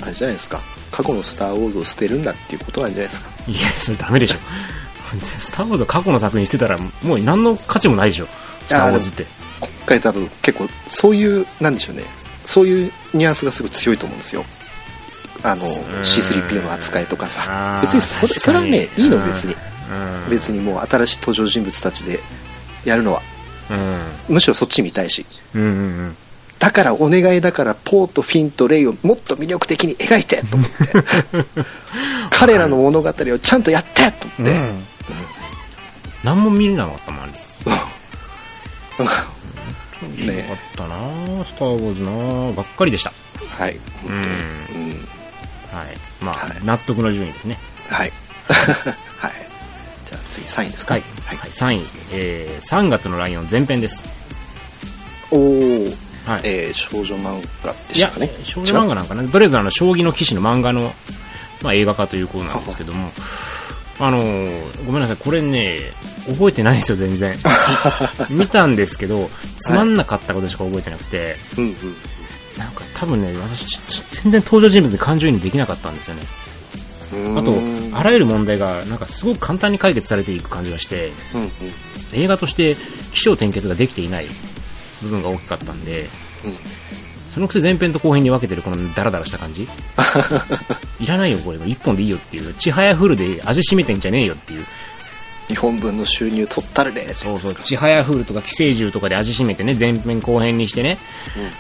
Speaker 2: あれじゃないですか。過去のスター・ウォーズを捨てるんだっていうことなんじゃないですか。
Speaker 1: いや、それダメでしょ。スター・ウォーズを過去の作品にしてたら、もう何の価値もないでしょ。スター・ウォーズって。
Speaker 2: 今回多分結構、そういう、なんでしょうね。そういうニュアンスがすごい強いと思うんですよ。あの、
Speaker 1: ん
Speaker 2: C3PO の扱いとか
Speaker 1: あ
Speaker 2: さ
Speaker 1: ー。
Speaker 2: 別にそれ、それはね、いいの別に。
Speaker 1: うん。
Speaker 2: 別にもう新しい登場人物たちでやるのは。
Speaker 1: うん。
Speaker 2: むしろそっち見たいし。
Speaker 1: うんうんうん。
Speaker 2: だからお願いだからポーとフィンとレイをもっと魅力的に描いてと思って 彼らの物語をちゃんとやってと思って、
Speaker 1: 何も見れなかったもん、あれ。
Speaker 2: ね
Speaker 1: よかったなぁスター・ウォーズなぁがっかりでした。
Speaker 2: はい本
Speaker 1: うん。
Speaker 2: うん
Speaker 1: はい。まあ、
Speaker 2: はい
Speaker 1: 納得の順位ですね。
Speaker 2: はい はいじゃあ次3位ですか？
Speaker 1: はい。はい、3位、えー、3月のライオン前編です。
Speaker 2: おお
Speaker 1: はい。
Speaker 2: えー、少女漫画で
Speaker 1: いや
Speaker 2: したかね、
Speaker 1: 少女漫画なんかな。とりあえずあの、将棋の騎士の漫画の、まあ、映画化ということなんですけども、あのーごめんなさい、これね、覚えてないんですよ、全然。見たんですけど、つまんなかったことしか覚えてなくて、
Speaker 2: うんうん
Speaker 1: なんか多分ね、私、ち全然登場人物に感情移入できなかったんですよね。
Speaker 2: うん
Speaker 1: あと
Speaker 2: うん、
Speaker 1: あらゆる問題が、なんかすごく簡単に解決されていく感じがして、
Speaker 2: うんうん
Speaker 1: 映画として起承転結ができていない部分が大きかったんで、
Speaker 2: うん
Speaker 1: そのくせ前編と後編に分けてるこのダラダラした感じ いらないよ、これ。一本でいいよっていう。ちはやフルで味しめてんじゃねえよっていう。
Speaker 2: 日本分の収入取ったるで
Speaker 1: そうそう。ちはやフルとか寄生獣とかで味しめてね、前編後編にしてね、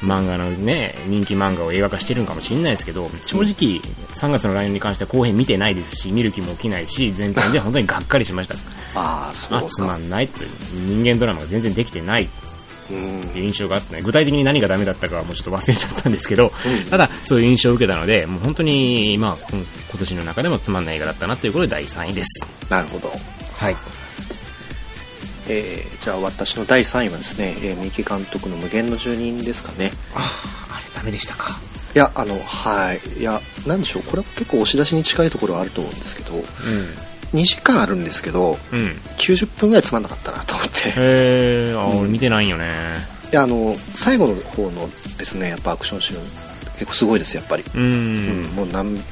Speaker 1: 漫画のね、人気漫画を映画化してるんかもしれないですけど、正直、3月のライオンに関しては後編見てないですし、見る気も起きないし、前編で本当にがっかりしました。
Speaker 2: ああそう
Speaker 1: あ、つまんないという。人間ドラマが全然できてない。
Speaker 2: うん
Speaker 1: っていう印象があってね、具体的に何がダメだったかはもうちょっと忘れちゃったんですけど、
Speaker 2: うん
Speaker 1: ただ、そういう印象を受けたので、もう本当に、まあ、今今年の中でもつまんない映画だったなということで第3位です。
Speaker 2: なるほど
Speaker 1: はい。
Speaker 2: えーじゃあ私の第3位はですね、えー三木監督の無限の住人ですかね。
Speaker 1: ああ、あれダメでしたか。
Speaker 2: いや、あの、はい。いや、なんでしょう、これは結構押し出しに近いところはあると思うんですけど、
Speaker 1: うん。
Speaker 2: 2時間あるんですけど、
Speaker 1: うん。
Speaker 2: 90分ぐらいつまんなかったなと思って。い
Speaker 1: へえ、あ、俺見てないんよね。
Speaker 2: や、あの、最後の方のですね、やっぱアクションシーン、結構すごいです、やっぱり。
Speaker 1: う
Speaker 2: うん
Speaker 1: ん。
Speaker 2: もう何、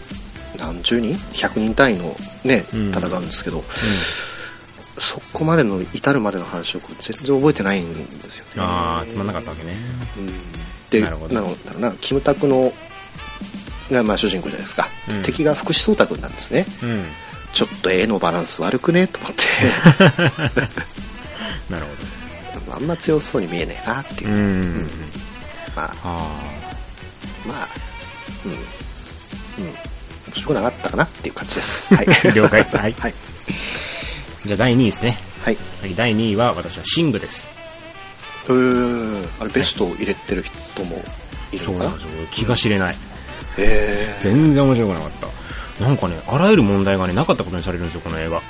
Speaker 2: 何十人 ?100 人単位のね、
Speaker 1: うん
Speaker 2: 戦うんですけど、そこまでの、至るまでの話を全然覚えてないんですよね。
Speaker 1: ああ、つまんなかったわけね。
Speaker 2: うんで、な
Speaker 1: なるほど
Speaker 2: のだろうな、キムタクの、が、まあ主人公じゃないですか。
Speaker 1: うん
Speaker 2: 敵が福士蒼太君なんですね。
Speaker 1: うん。
Speaker 2: ちょっと絵のバランス悪くね？と思って、
Speaker 1: なるほ
Speaker 2: あんま強そうに見えねえなっていう。
Speaker 1: ど。うん。
Speaker 2: まあ、
Speaker 1: あ
Speaker 2: まあ、うん。うん。面白くなかったかなっていう感じです。はい。
Speaker 1: あ。了解。はい。
Speaker 2: はい。
Speaker 1: じゃあ第2位ですね。
Speaker 2: はい。
Speaker 1: はい、第2位は私はシングです。
Speaker 2: うーん。あれ、ベストを入れてる人もいるのかな？ん
Speaker 1: そうなですよ。気が知れない。
Speaker 2: へ
Speaker 1: 全然面白くなかった。なんかね、あらゆる問題がね、なかったことにされるんですよ、この映画。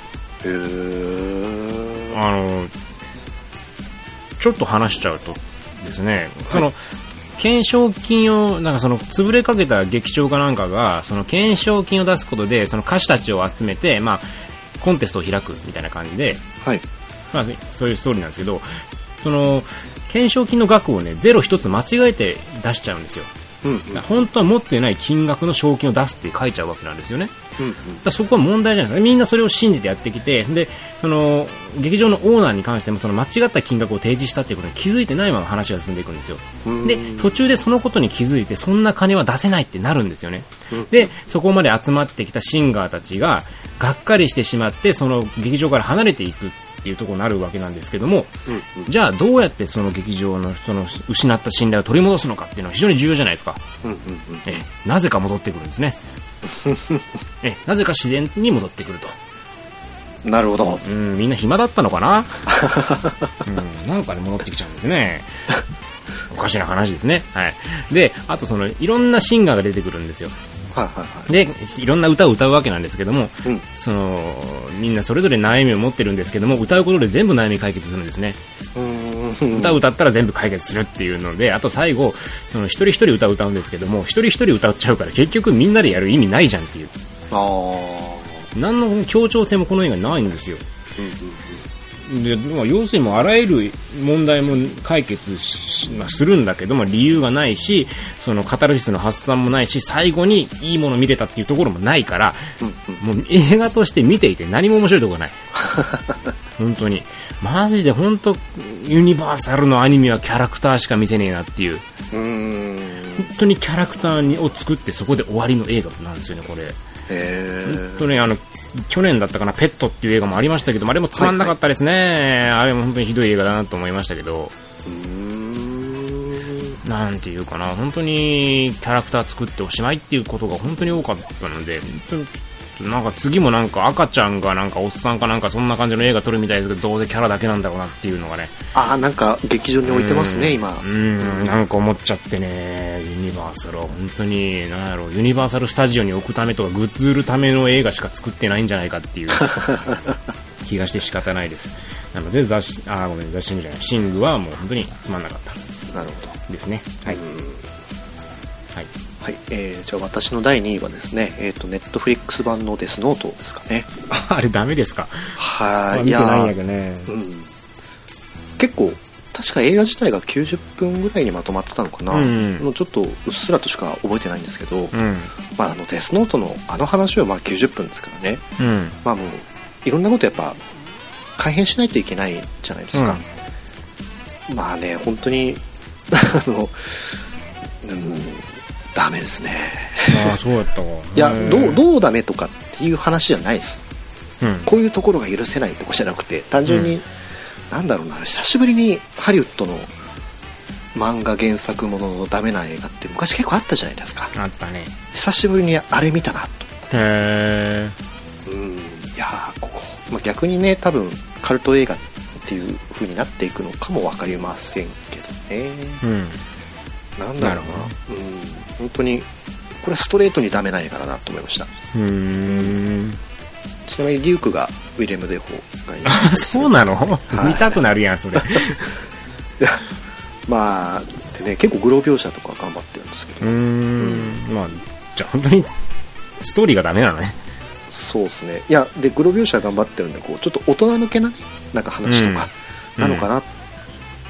Speaker 2: え。へえ。
Speaker 1: あの、ちょっと話しちゃうとですね、その、懸賞金を、なんかその、潰れかけた劇場かなんかが、その懸賞金を出すことで、その歌手たちを集めて、まあ、コンテストを開くみたいな感じで、
Speaker 2: はい。
Speaker 1: まあ、そういうストーリーなんですけど、その、懸賞金の額をね、ゼロ一つ間違えて出しちゃうんですよ。
Speaker 2: うんうん。
Speaker 1: 本当は持ってない金額の賞金を出すって書いちゃうわけなんですよね。
Speaker 2: うんうん。
Speaker 1: だそこは問題じゃないですか。みんなそれを信じてやってきて、で、その、劇場のオーナーに関してもその間違った金額を提示したっていうことに気づいてないまま話が進んでいくんですよ。
Speaker 2: うん
Speaker 1: で、途中でそのことに気づいて、そんな金は出せないってなるんですよね
Speaker 2: うん。
Speaker 1: で、そこまで集まってきたシンガーたちが、がっかりしてしまって、その劇場から離れていくっていうところになるわけなんですけども、
Speaker 2: うんうん。
Speaker 1: じゃあどうやってその劇場のその失った信頼を取り戻すのかっていうのは非常に重要じゃないですか。
Speaker 2: うんうんうん。
Speaker 1: ええなぜか戻ってくるんですね。ええなぜか自然に戻ってくると。
Speaker 2: なるほど。
Speaker 1: うん、みんな暇だったのかな？うん、なんかで戻ってきちゃうんですね。おかしな話ですね。はい。で、あとその、いろんなシンガーが出てくるんですよ。
Speaker 2: はいはいはい。
Speaker 1: で、いろんな歌を歌うわけなんですけども、
Speaker 2: うん。
Speaker 1: その、みんなそれぞれ悩みを持ってるんですけども、歌うことで全部悩み解決するんですね。歌を歌ったら全部解決するっていうので、あと最後、その一人一人歌を歌うんですけども、一人一人歌っちゃうから結局みんなでやる意味ないじゃんっていう。
Speaker 2: ああ。
Speaker 1: 何の協調性もこの映画にないんですよ。
Speaker 2: うんうん
Speaker 1: で、まあ、要するにもうあらゆる問題も解決し、まあ、するんだけども、理由がないし、そのカタルシスの発散もないし、最後にいいもの見れたっていうところもないから。もう映画として見ていて何も面白いところがない。本当に。マジで本当、ユニバーサルのアニメはキャラクターしか見せねえなっていう。
Speaker 2: うーん。
Speaker 1: 本当にキャラクターにを作ってそこで終わりの映画なんですよね、これ。
Speaker 2: へ
Speaker 1: 本当にあの、去年だったかな、ペットっていう映画もありましたけども、あれもつまんなかったですね。あれも本当にひどい映画だなと思いましたけど。なんていうかな、本当にキャラクター作っておしまいっていうことが本当に多かったので、本当になんか次もなんか赤ちゃんがなんかおっさんかなんかそんな感じの映画撮るみたいですけど、どうせキャラだけなんだろうなっていうのがね。
Speaker 2: ああ、なんか劇場に置いてますね、今。
Speaker 1: うん、なんか思っちゃってね、ユニバーサルは本当に、なんやろう、ユニバーサルスタジオに置くためとか、グッズ売るための映画しか作ってないんじゃないかっていう 気がして仕方ないです。なので雑誌、あー、ごめん、雑誌じゃない、シングはもう本当につまんなかった
Speaker 2: なるほど。
Speaker 1: ですね。はい。
Speaker 2: うん
Speaker 1: はい。
Speaker 2: はい。えー、じゃあ私の第2位はですね、えっ、と、ネットフリックス版のデスノートですかね。
Speaker 1: あれダメですか？
Speaker 2: はい。
Speaker 1: 見てないん
Speaker 2: や
Speaker 1: やけどね。
Speaker 2: うん。結構、確か映画自体が90分ぐらいにまとまってたのかな。
Speaker 1: うん
Speaker 2: もうちょっとうっすらとしか覚えてないんですけど、
Speaker 1: うん。
Speaker 2: まあ、あの、デスノートのあの話はまあ90分ですからね。
Speaker 1: うん。
Speaker 2: まあもう、いろんなことやっぱ、改変しないといけないじゃないですか。まあね、本当に、あの、うん、ダメですね。
Speaker 1: ああ、そうやったわ。
Speaker 2: いや、どう、
Speaker 1: う
Speaker 2: どうダメとかっていう話じゃないです。
Speaker 1: うん。
Speaker 2: こういうところが許せないとかじゃなくて、単純に、
Speaker 1: う
Speaker 2: なんだろうな、久しぶりにハリウッドの漫画原作もののダメな映画って昔結構あったじゃないですか。
Speaker 1: あったね。
Speaker 2: 久しぶりにあれ見たなと。
Speaker 1: へー。
Speaker 2: うん、いやーここ、まあ、逆にね、多分、カルト映画っていう風になっていくのかもわかりませんけどね。
Speaker 1: うん。
Speaker 2: なんだろうな。
Speaker 1: なるほ
Speaker 2: うん、本当に、これストレートにダメな映画だなと思いました。
Speaker 1: うーん。
Speaker 2: ちなみにリュークがウィレム・デフォーがいる
Speaker 1: あ、そうなの？
Speaker 2: はい
Speaker 1: 見たくなるやん、それ。
Speaker 2: いやまあ、でね、結構グロ描写とか頑張ってるんですけど、
Speaker 1: うーん。まあ、じゃあ本当に、ストーリーがダメなのね。
Speaker 2: そうですね。いや、で、グロ描写頑張ってるんで、こう、ちょっと大人向けなね、なんか話とか、
Speaker 1: うん
Speaker 2: なのかなっ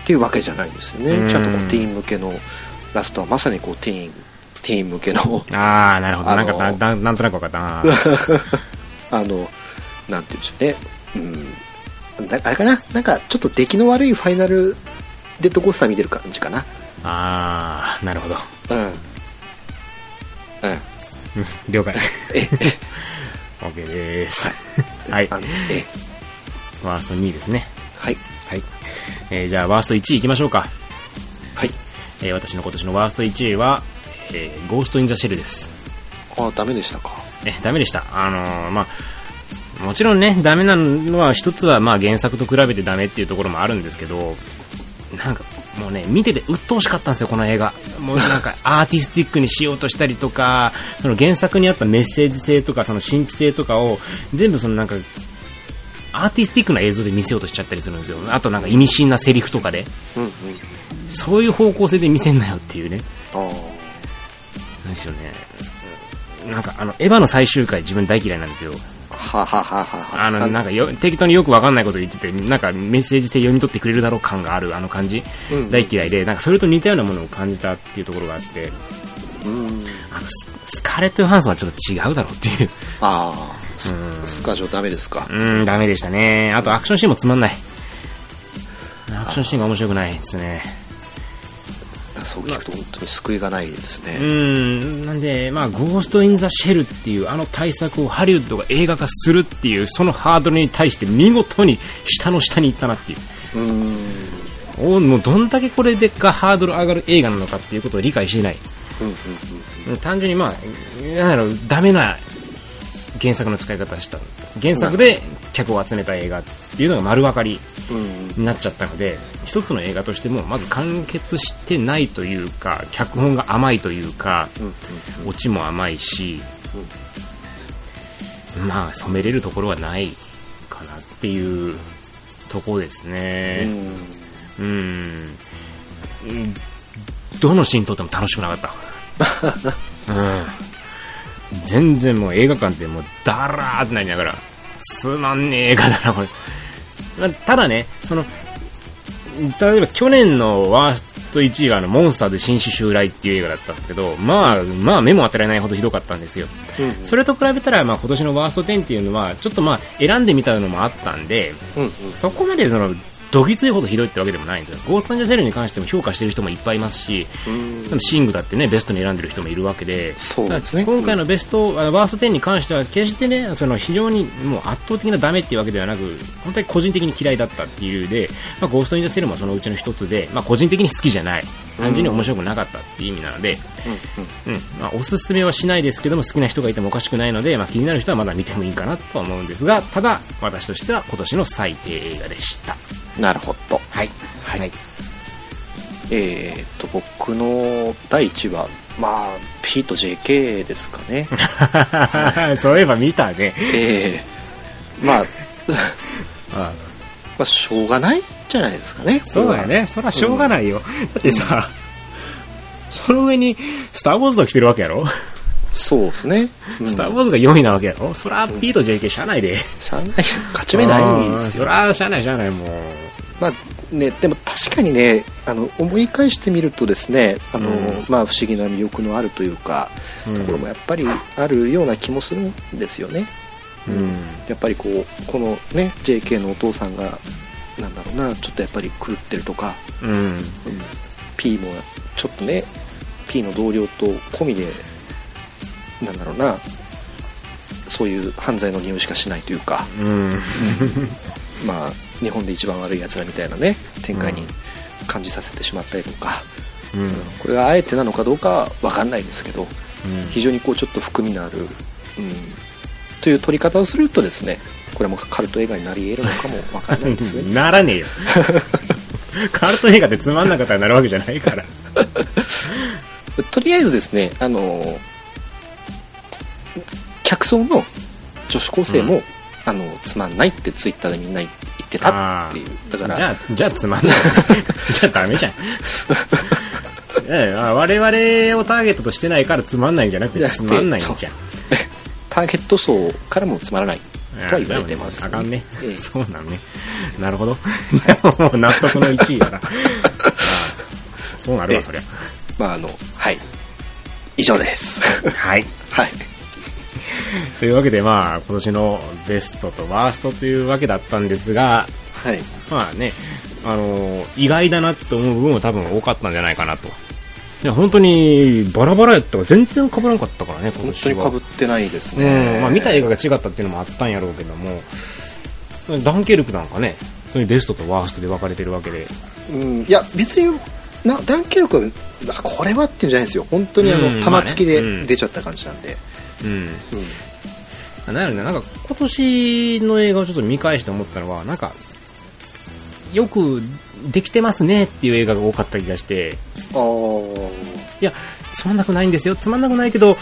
Speaker 2: ていうわけじゃないんですよね。
Speaker 1: うん
Speaker 2: ちゃんとこう、ティーン向けの、ラストはまさにこう、ティーン、ティーン向けの、
Speaker 1: ああ、なるほど。なんかな、ななんとなく分かったな。
Speaker 2: あの、なんて言うんでしょうね。うん。なあれかな？なんか、ちょっと出来の悪いファイナルデッドコースター見てる感じかな。
Speaker 1: ああ、なるほど。
Speaker 2: うん。うん。
Speaker 1: う ん了解。
Speaker 2: え、え、
Speaker 1: OK です。はい。
Speaker 2: あの、え、
Speaker 1: ワースト2位ですね。
Speaker 2: はい。
Speaker 1: はい。えーじゃあ、ワースト1位いきましょうか。
Speaker 2: はい。
Speaker 1: えー私の今年のワースト1位は、えーゴースト・イン・ザ・シェルです。
Speaker 2: あ、ダメでしたか。
Speaker 1: え、ダメでした。あのーまあ、もちろんね、ダメなのは一つはまあ原作と比べてダメっていうところもあるんですけど、なんかもうね、見てて鬱陶しかったんですよ、この映画。もうなんか アーティスティックにしようとしたりとか、その原作にあったメッセージ性とか、その神秘性とかを全部そのなんか、アーティスティックな映像で見せようとしちゃったりするんですよ。あとなんか意味深なセリフとかで。
Speaker 2: うんうん。
Speaker 1: そういう方向性で見せんなよっていうね。
Speaker 2: ああ。
Speaker 1: なんでしょうね。なんかあの、エヴァの最終回自分大嫌いなんですよ。
Speaker 2: ははははは。
Speaker 1: あの、なんかよ、適当によくわかんないこと言ってて、なんかメッセージ性読み取ってくれるだろう感があるあの感じ、
Speaker 2: うんうん
Speaker 1: 大嫌いで、なんかそれと似たようなものを感じたっていうところがあって、
Speaker 2: うん。
Speaker 1: あの、ススカーレット・ヨハンソンはちょっと違うだろうっていう。
Speaker 2: ああ。ス
Speaker 1: うん
Speaker 2: スカジョダメですか。
Speaker 1: うん、ダメでしたね。あとアクションシーンもつまんない。アクションシーンが面白くないですね。
Speaker 2: そう聞くと本当に救いがないです
Speaker 1: う
Speaker 2: ね。
Speaker 1: ん、なんで、まあ、ゴースト・イン・ザ・シェルっていうあの対策をハリウッドが映画化するっていう、そのハードルに対して見事に下の下に行ったなっていう。
Speaker 2: うん。
Speaker 1: おもうどんだけこれでがハードル上がる映画なのかっていうことを理解していない。
Speaker 2: うんうんうん。
Speaker 1: 単純にまあ、なんだろう、ダメな原作の使い方をした。原作で客を集めた映画っていうのが丸分かり
Speaker 2: うん
Speaker 1: になっちゃったので、一つの映画としてもまず完結してないというか、脚本が甘いというか、
Speaker 2: うん
Speaker 1: オチも甘いし、まあ染めれるところはないかなっていうところです
Speaker 2: う
Speaker 1: ね。
Speaker 2: ん。
Speaker 1: うん。うんどのシーン撮っても楽しくなかった。うん。全然もう映画館でもうダラーってなりながら、つまんねえ映画だな、これ。まあただね、その、例えば去年のワースト1位があの、モンスターズ新種襲来っていう映画だったんですけど、まあ、まあ目も当てられないほどひどかったんですよ。
Speaker 2: うん
Speaker 1: それと比べたら、まあ今年のワースト10っていうのは、ちょっとまあ選んでみたのもあったんで、
Speaker 2: うんうん。
Speaker 1: そこまでその、どぎついほどひどいってわけでもないんですよ。ゴースト・イン・ザ・シェルに関しても評価してる人もいっぱいいますし、
Speaker 2: うん
Speaker 1: でもシングだってね、ベストに選んでる人もいるわけで、
Speaker 2: そうですね
Speaker 1: 今回のベスト、あのワースト10に関しては、決してね、その非常にもう圧倒的なダメっていうわけではなく、本当に個人的に嫌いだったっていう理由で、まあ、ゴースト・イン・ザ・シェルもそのうちの一つで、まあ、個人的に好きじゃない。単純に面白くなかったっていう意味なので、うん、まあ、おすすめはしないですけども、好きな人がいてもおかしくないので、まあ、気になる人はまだ見てもいいかなとは思うんですが、ただ、私としては今年の最低映画でした。
Speaker 2: なるほど。
Speaker 1: はい。
Speaker 2: はいえーっと、僕の第1話、まあ、P と JK ですかね。
Speaker 1: そういえば見たね。
Speaker 2: えー、まあ、
Speaker 1: あ
Speaker 2: まあ、しょうがないんじゃないですかね。
Speaker 1: そうだよね。そりゃしょうがないよ。だってさ、その上に、スター・ウォーズが来てるわけやろ、
Speaker 2: そうですね。うん
Speaker 1: スター・ウォーズが4位なわけやろ？そりゃ P と JK しゃあないで。
Speaker 2: しゃあない、勝ち目ないんですよ。
Speaker 1: そりゃしゃあないしゃあない、もう。
Speaker 2: まあね、でも確かにね、あの、思い返してみるとですね、あの、
Speaker 1: うん
Speaker 2: まあ不思議な魅力のあるというか、
Speaker 1: うん
Speaker 2: ところもやっぱりあるような気もするんですよね。
Speaker 1: うん。
Speaker 2: やっぱりこう、このね、JK のお父さんが、なんだろうな、ちょっとやっぱり狂ってるとか、
Speaker 1: うん。
Speaker 2: うん P もちょっとね P の同僚と込みでなんだろうなそういう犯罪の匂いしかしないというか、
Speaker 1: うん。
Speaker 2: まあ、日本で一番悪い奴らみたいなね展開に感じさせてしまったりとか、
Speaker 1: うん。うん。
Speaker 2: これがあえてなのかどうかは分かんないですけど非常にこうちょっと含みのある、うん、という撮り方をするとですねこれもカルト映画になり得るのかも分かんないですね
Speaker 1: ならねえよ。カルト映画でつまんなかったらなるわけじゃないから。
Speaker 2: とりあえずですね、あの、客層の女子高生も、
Speaker 1: うん
Speaker 2: あの、つまんないってツイッターでみんな言ってたっていう。だから、
Speaker 1: じゃあ、じゃあつまんない。じゃあダメじゃん。ええあ我々をターゲットとしてないからつまんないんじゃなく
Speaker 2: て
Speaker 1: てつまんないんじゃん。
Speaker 2: ターゲット層からもつまらないとは言われてます、
Speaker 1: あかんね。
Speaker 2: ええ
Speaker 1: そうなんね。なるほど。じゃあもう納得の1位だな。そうなるわ、
Speaker 2: ええ
Speaker 1: そりゃ。
Speaker 2: まあ、あの、はい。以上です。
Speaker 1: はい。
Speaker 2: はい。
Speaker 1: というわけで、まあ、今年のベストとワーストというわけだったんですが、
Speaker 2: はい。
Speaker 1: まあね、あの意外だなって思う部分は多分多かったんじゃないかなと。いや、本当に、バラバラやったから全然被らんかったからね、今
Speaker 2: 本
Speaker 1: 年は。
Speaker 2: 当に被ってないです
Speaker 1: う
Speaker 2: ね。
Speaker 1: ん、まあ見た映画が違ったっていうのもあったんやろうけども、ダンケルクなんかね、本当にベストとワーストで分かれてるわけで、
Speaker 2: うん、いや、別に、な、ダンケルクは、あこれはっていうんじゃないですよ。本当にあの、
Speaker 1: うん
Speaker 2: 玉突きで出ちゃった感じなんで。
Speaker 1: うん。
Speaker 2: うん。
Speaker 1: なんやろね、なんか今年の映画をちょっと見返して思ったのは、なんか、よくできてますねっていう映画が多かった気がして、
Speaker 2: あー。
Speaker 1: いや、つまんなくないんですよ。つまんなくないけど、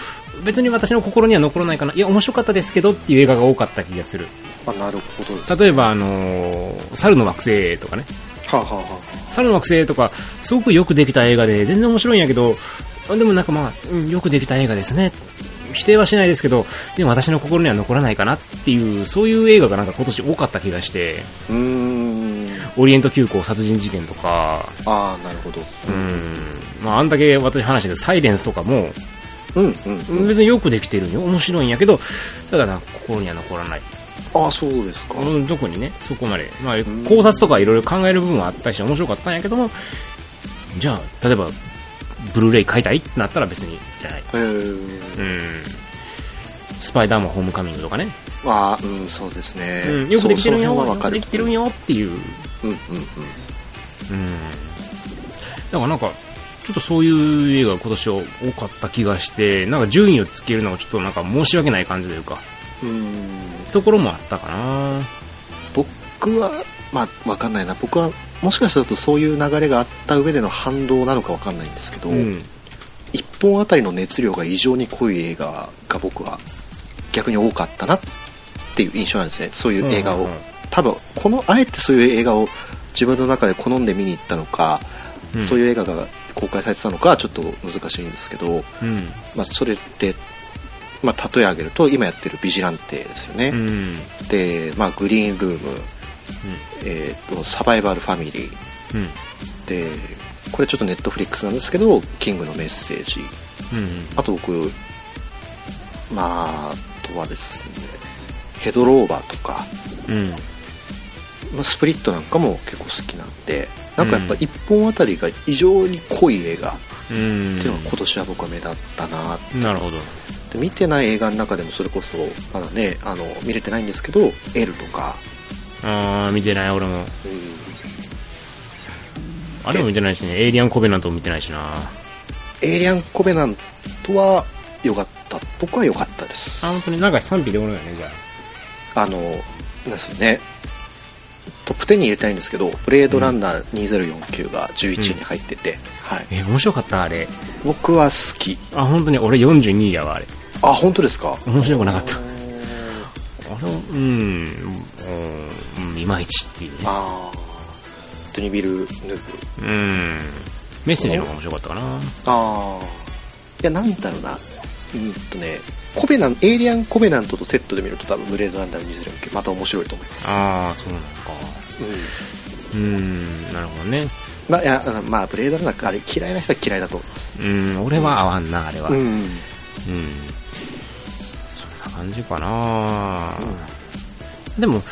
Speaker 1: 別に私の心には残らないかな。いや、面白かったですけどっていう映画が多かった気がする。
Speaker 2: あ、なるほど。
Speaker 1: 例えば、あのー猿の惑星とかね。
Speaker 2: はあ、はあは
Speaker 1: 猿の惑星とか、すごくよくできた映画で、全然面白いんやけど、あでもなんかまあ、うん、よくできた映画ですね。否定はしないですけど、でも私の心には残らないかなっていう、そういう映画がなんか今年多かった気がして、
Speaker 2: あ、うーん。
Speaker 1: オリエント急行殺人事件とか、
Speaker 2: ああ、なるほど。
Speaker 1: うん、まああんだけ私話したけど、サイレンスとかも、
Speaker 2: うん、うん。
Speaker 1: 別によくできてるんよ。面白いんやけど、ただな心には残らない。
Speaker 2: ああ、そうですか。
Speaker 1: うん、特にね、そこまで。まあ、考察とかいろいろ考える部分はあったりして面白かったんやけども、じゃあ、例えば、ブルーレイ買いたいってなったら別にいらない。
Speaker 2: えー、
Speaker 1: うん。スパイダーマンホームカミングとかね。
Speaker 2: まあ、うん、そうですね。
Speaker 1: うん、よくできてるんよ。よ。くできてるんよっていう。
Speaker 2: うん、うん、うん。
Speaker 1: うん。だからなんか、ちょっとそういう映画が今年は多かった気がして、なんか順位をつけるのがちょっとなんか申し訳ない感じというか、
Speaker 2: うん
Speaker 1: ところもあったかな
Speaker 2: 僕は、まあ、わかんないな。僕は、もしかするとそういう流れがあった上での反動なのかわかんないんですけど、
Speaker 1: うん。
Speaker 2: 一本あたりの熱量が異常に濃い映画が僕は逆に多かったなっていう印象なんですね。そういう映画を。
Speaker 1: うんうんうん
Speaker 2: 多分、この、あえてそういう映画を自分の中で好んで見に行ったのか、
Speaker 1: うん
Speaker 2: そういう映画が公開されてたのかはちょっと難しいんですけど、
Speaker 1: うん。
Speaker 2: まあ、それって、まあ、例え上げると今やってるビジランテですよね。
Speaker 1: うん。
Speaker 2: で、まあ、グリーンルーム、えーと、サバイバルファミリー、
Speaker 1: うん。
Speaker 2: で、これちょっとネットフリックスなんですけど、キングのメッセージ。
Speaker 1: うん。
Speaker 2: あと僕、まあ、あとはですね、ヘドローバーとか、
Speaker 1: うん。
Speaker 2: まあ、スプリットなんかも結構好きなんで、なんかやっぱ一本あたりが異常に濃い映画っ
Speaker 1: うん。
Speaker 2: ていうのが今年は僕は目立ったなって
Speaker 1: なるほど。
Speaker 2: で見てない映画の中でもそれこそまだねあの見れてないんですけど「L」とか、
Speaker 1: あー、見てない、俺も。
Speaker 2: うん
Speaker 1: あれも見てないしね、エイリアンコベナントも見てないしな。
Speaker 2: エイリアン・コベナントは良かった僕は良かったです
Speaker 1: あ、本当になんか賛否でおるよね、じゃあ。
Speaker 2: あのなんですよねトップ10に入れたいんですけど「ブレードランナー2049」が11位に入ってて、はい、
Speaker 1: え、面白かった、あれ。
Speaker 2: 僕は好き
Speaker 1: あ、本当に俺42位やわ、あれ。
Speaker 2: あ本当ですか？
Speaker 1: 面白くなかった。れ、うん、うん、いまいちっていうね。
Speaker 2: ああドニビル・ヌーブ
Speaker 1: うん。メッセージの方が面白かったかな。
Speaker 2: ああいやなん。だろうなうん。とねコベナンエイリアン・コベナントとセットで見ると多分ブレードランナー2049また面白いと思います
Speaker 1: あー、そうなのか。
Speaker 2: うん。
Speaker 1: うん、なるほどね。
Speaker 2: まあ、いやまあブレードランナーあれ嫌いな人は嫌いだと思います
Speaker 1: うん、俺は合わん。な、あれは。うん。
Speaker 2: うん。
Speaker 1: 感じかな、でも、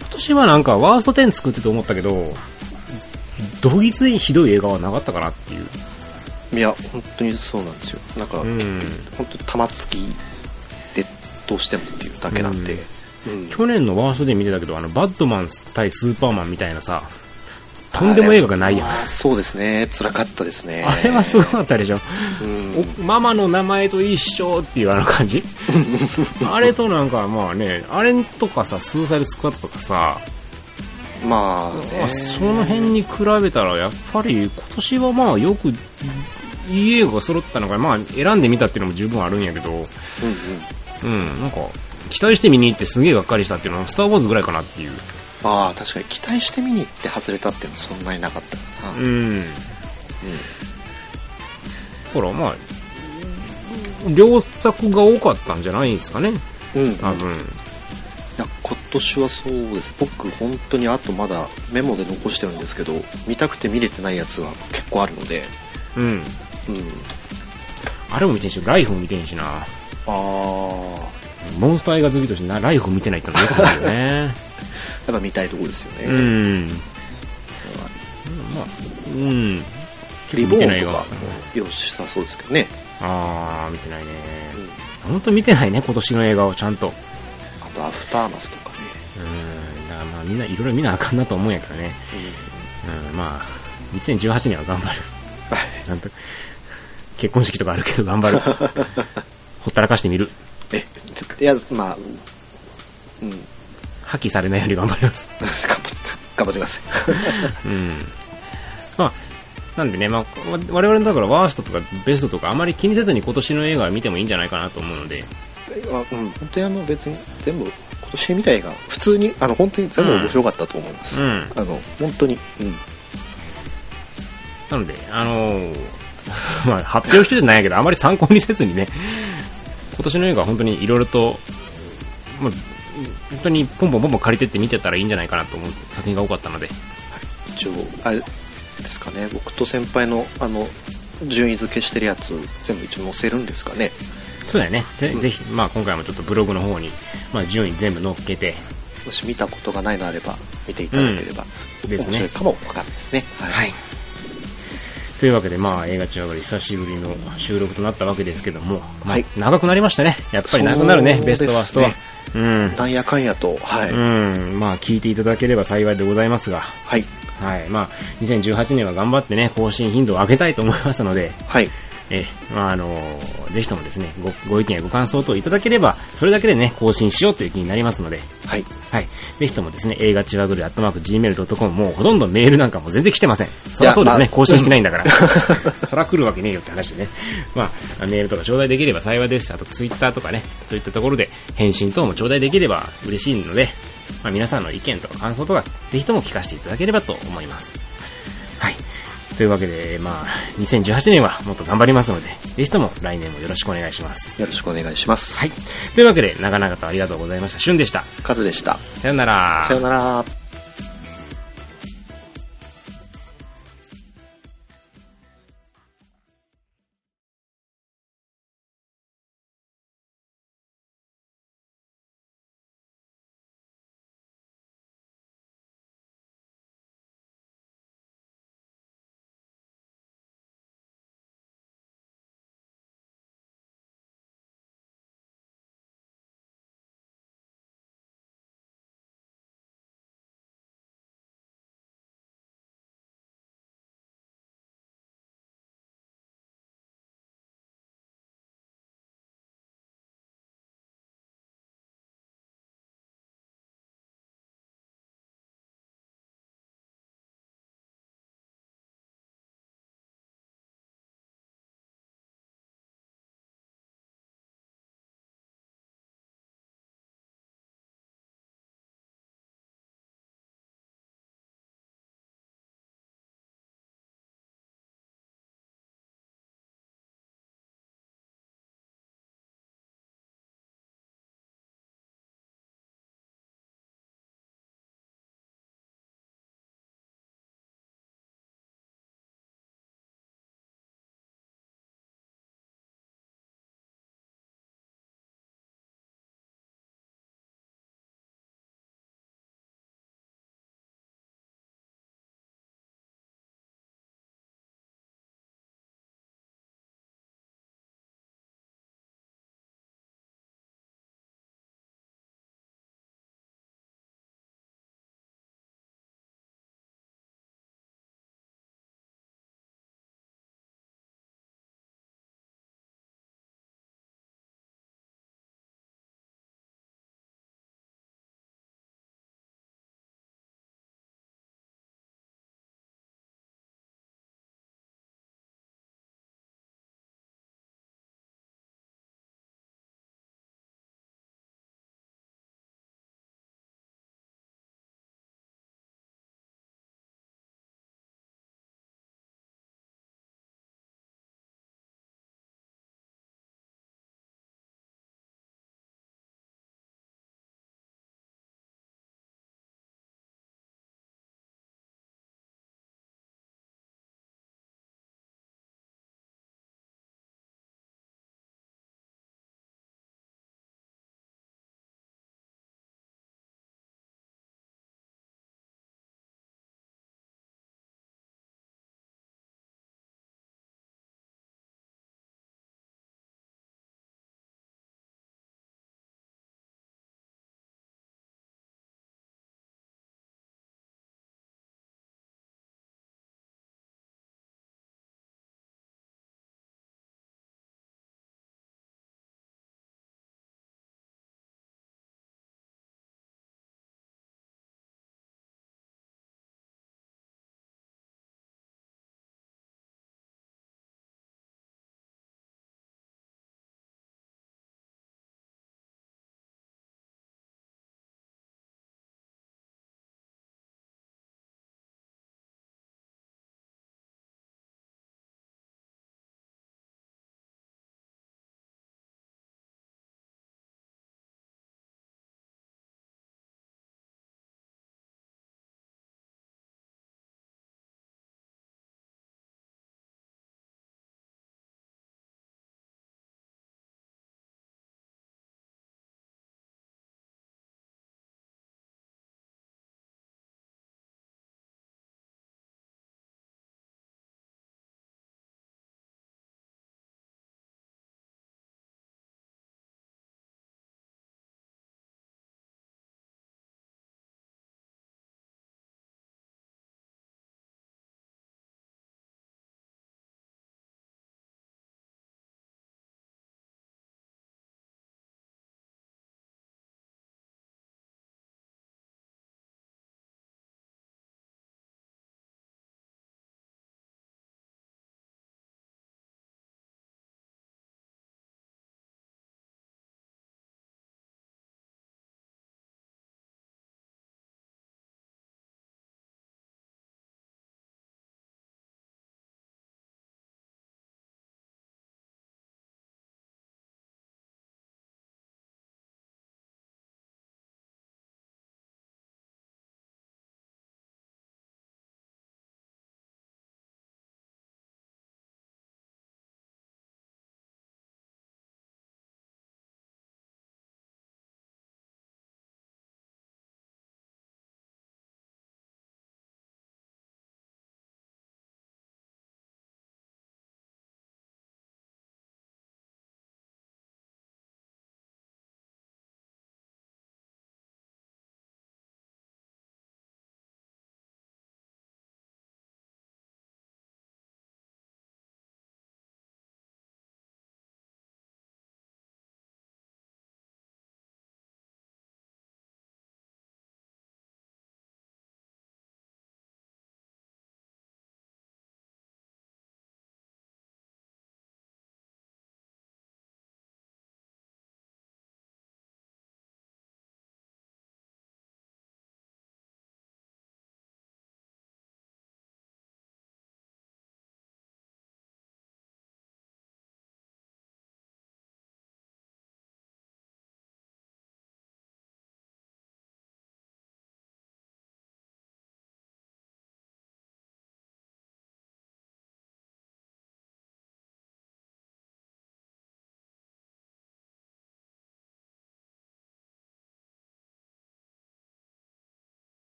Speaker 1: 今年はなんかワースト10作ってて思ったけど、どぎついひどい映画はなかったかなっていう。
Speaker 2: いや本当にそうなんですよ。なんか、
Speaker 1: うん。
Speaker 2: 本当に玉突きでどうしてもっていうだけなんで、うん。
Speaker 1: 去年のワーストで見てたけど、あの、バッドマン対スーパーマンみたいなさ、とんでも映画がないやん。
Speaker 2: あそうですね。辛かったですね。
Speaker 1: あれはすごかったでしょ。
Speaker 2: うん。
Speaker 1: おママの名前と一緒っていうあの感じ。あれとなんかまあね、あれとかさ、スーサイドスクワットとかさ、
Speaker 2: まあ、ね。
Speaker 1: まあ、その辺に比べたらやっぱり今年はまあよくいい映画が揃ったのがまあ選んでみたっていうのも十分あるんやけど。
Speaker 2: うんうん。
Speaker 1: うんなんか期待して見に行ってすげえがっかりしたっていうのはスター・ウォーズぐらいかなっていう
Speaker 2: ああ確かに期待して見に行って外れたっていうのはそんなになかったかな、
Speaker 1: うん。ほらまあ良作が多かったんじゃないんですかね。
Speaker 2: うん。うん
Speaker 1: 多分。
Speaker 2: いや今年はそうです。僕本当にあとまだメモで残してるんですけど見たくて見れてないやつは結構あるので。
Speaker 1: うん。
Speaker 2: うん。
Speaker 1: あれも見てんしライフも見てんしな。
Speaker 2: ああ
Speaker 1: モンスター映画好きとしてなライフ見てないってのはよくないよね
Speaker 2: やっぱ見たいところですよね、
Speaker 1: うん。まあうん。結
Speaker 2: リ
Speaker 1: 構見てない映画
Speaker 2: ボーンとかも良さそうですけどね、
Speaker 1: ああ見てないね。
Speaker 2: うん、
Speaker 1: 本当見てないね今年の映画をちゃんと。
Speaker 2: あとアフターマスとかね、
Speaker 1: うん。だからまあみんないろいろ見なあかんなと思うんやけどね。うん。まあ2018年は頑張る。
Speaker 2: はい。
Speaker 1: なんと結婚式とかあるけど頑張る。ほったらかしてみる。
Speaker 2: えいやまあうん
Speaker 1: 破棄されないように頑張ります。
Speaker 2: 頑張って頑張ってください。
Speaker 1: うん。なんでね、まあ、我々のだからワーストとかベストとかあまり気にせずに今年の映画を見てもいいんじゃないかなと思うので、
Speaker 2: あうん、本当にあの別に全部今年見た映画普通にあの本当に全部面白かったと思います、
Speaker 1: うん。
Speaker 2: あの本当に、うん、
Speaker 1: なので、あのーまあ、発表してじゃないやけど、あまり参考にせずにね、今年の映画は本当にいろいろと、まあ、本当にポンポンポンポン借りてって見てたらいいんじゃないかなと思う作品が多かったので、
Speaker 2: 一応あれですかね。僕と先輩のあの順位付けしてるやつ全部一応載せるんですかね。
Speaker 1: そうだよね。ぜぜひ、まあ今回もちょっとブログの方に、まあ順位全部載っけて、
Speaker 2: もし見たことがないのであれば見ていただければ、
Speaker 1: うん。ですね。
Speaker 2: 面白いかもわかんないですね。
Speaker 1: はい。というわけで、まあ、映画中上がり久しぶりの収録となったわけですけども、まあ
Speaker 2: はい。
Speaker 1: 長くなりましたね。やっぱり長くなるね、ベストワーストは。うん。
Speaker 2: なんやかんやとはい、
Speaker 1: うん。まあ、聞いていただければ幸いでございますが、
Speaker 2: はい
Speaker 1: はい。まあ、2018年は頑張ってね、更新頻度を上げたいと思いますので、
Speaker 2: はい
Speaker 1: えーまあ、あのーぜひともですね、ご、ご意見やご感想等いただければ、それだけでね、更新しようという気になりますので、
Speaker 2: はい
Speaker 1: はい。ぜひともですね、映画チワグルアットマーク Gmail.com もうほとんどメールなんかも全然来てません。そりゃそうですね、
Speaker 2: まあ
Speaker 1: 更新してないんだから。そら来るわけねえよって話でね。まあ、メールとか頂戴できれば幸いですし、あとツイッターとかね、そういったところで返信等も頂戴できれば嬉しいので、まあ皆さんの意見とか感想とか、ぜひとも聞かせていただければと思います。はい。というわけで、まあ、2018年はもっと頑張りますので、ぜひとも来年もよろしくお願いします。
Speaker 2: よろしくお願いします
Speaker 1: はい。というわけで、長々とありがとうございました。しゅんでした。
Speaker 2: カズでした
Speaker 1: さよなら。
Speaker 2: さよなら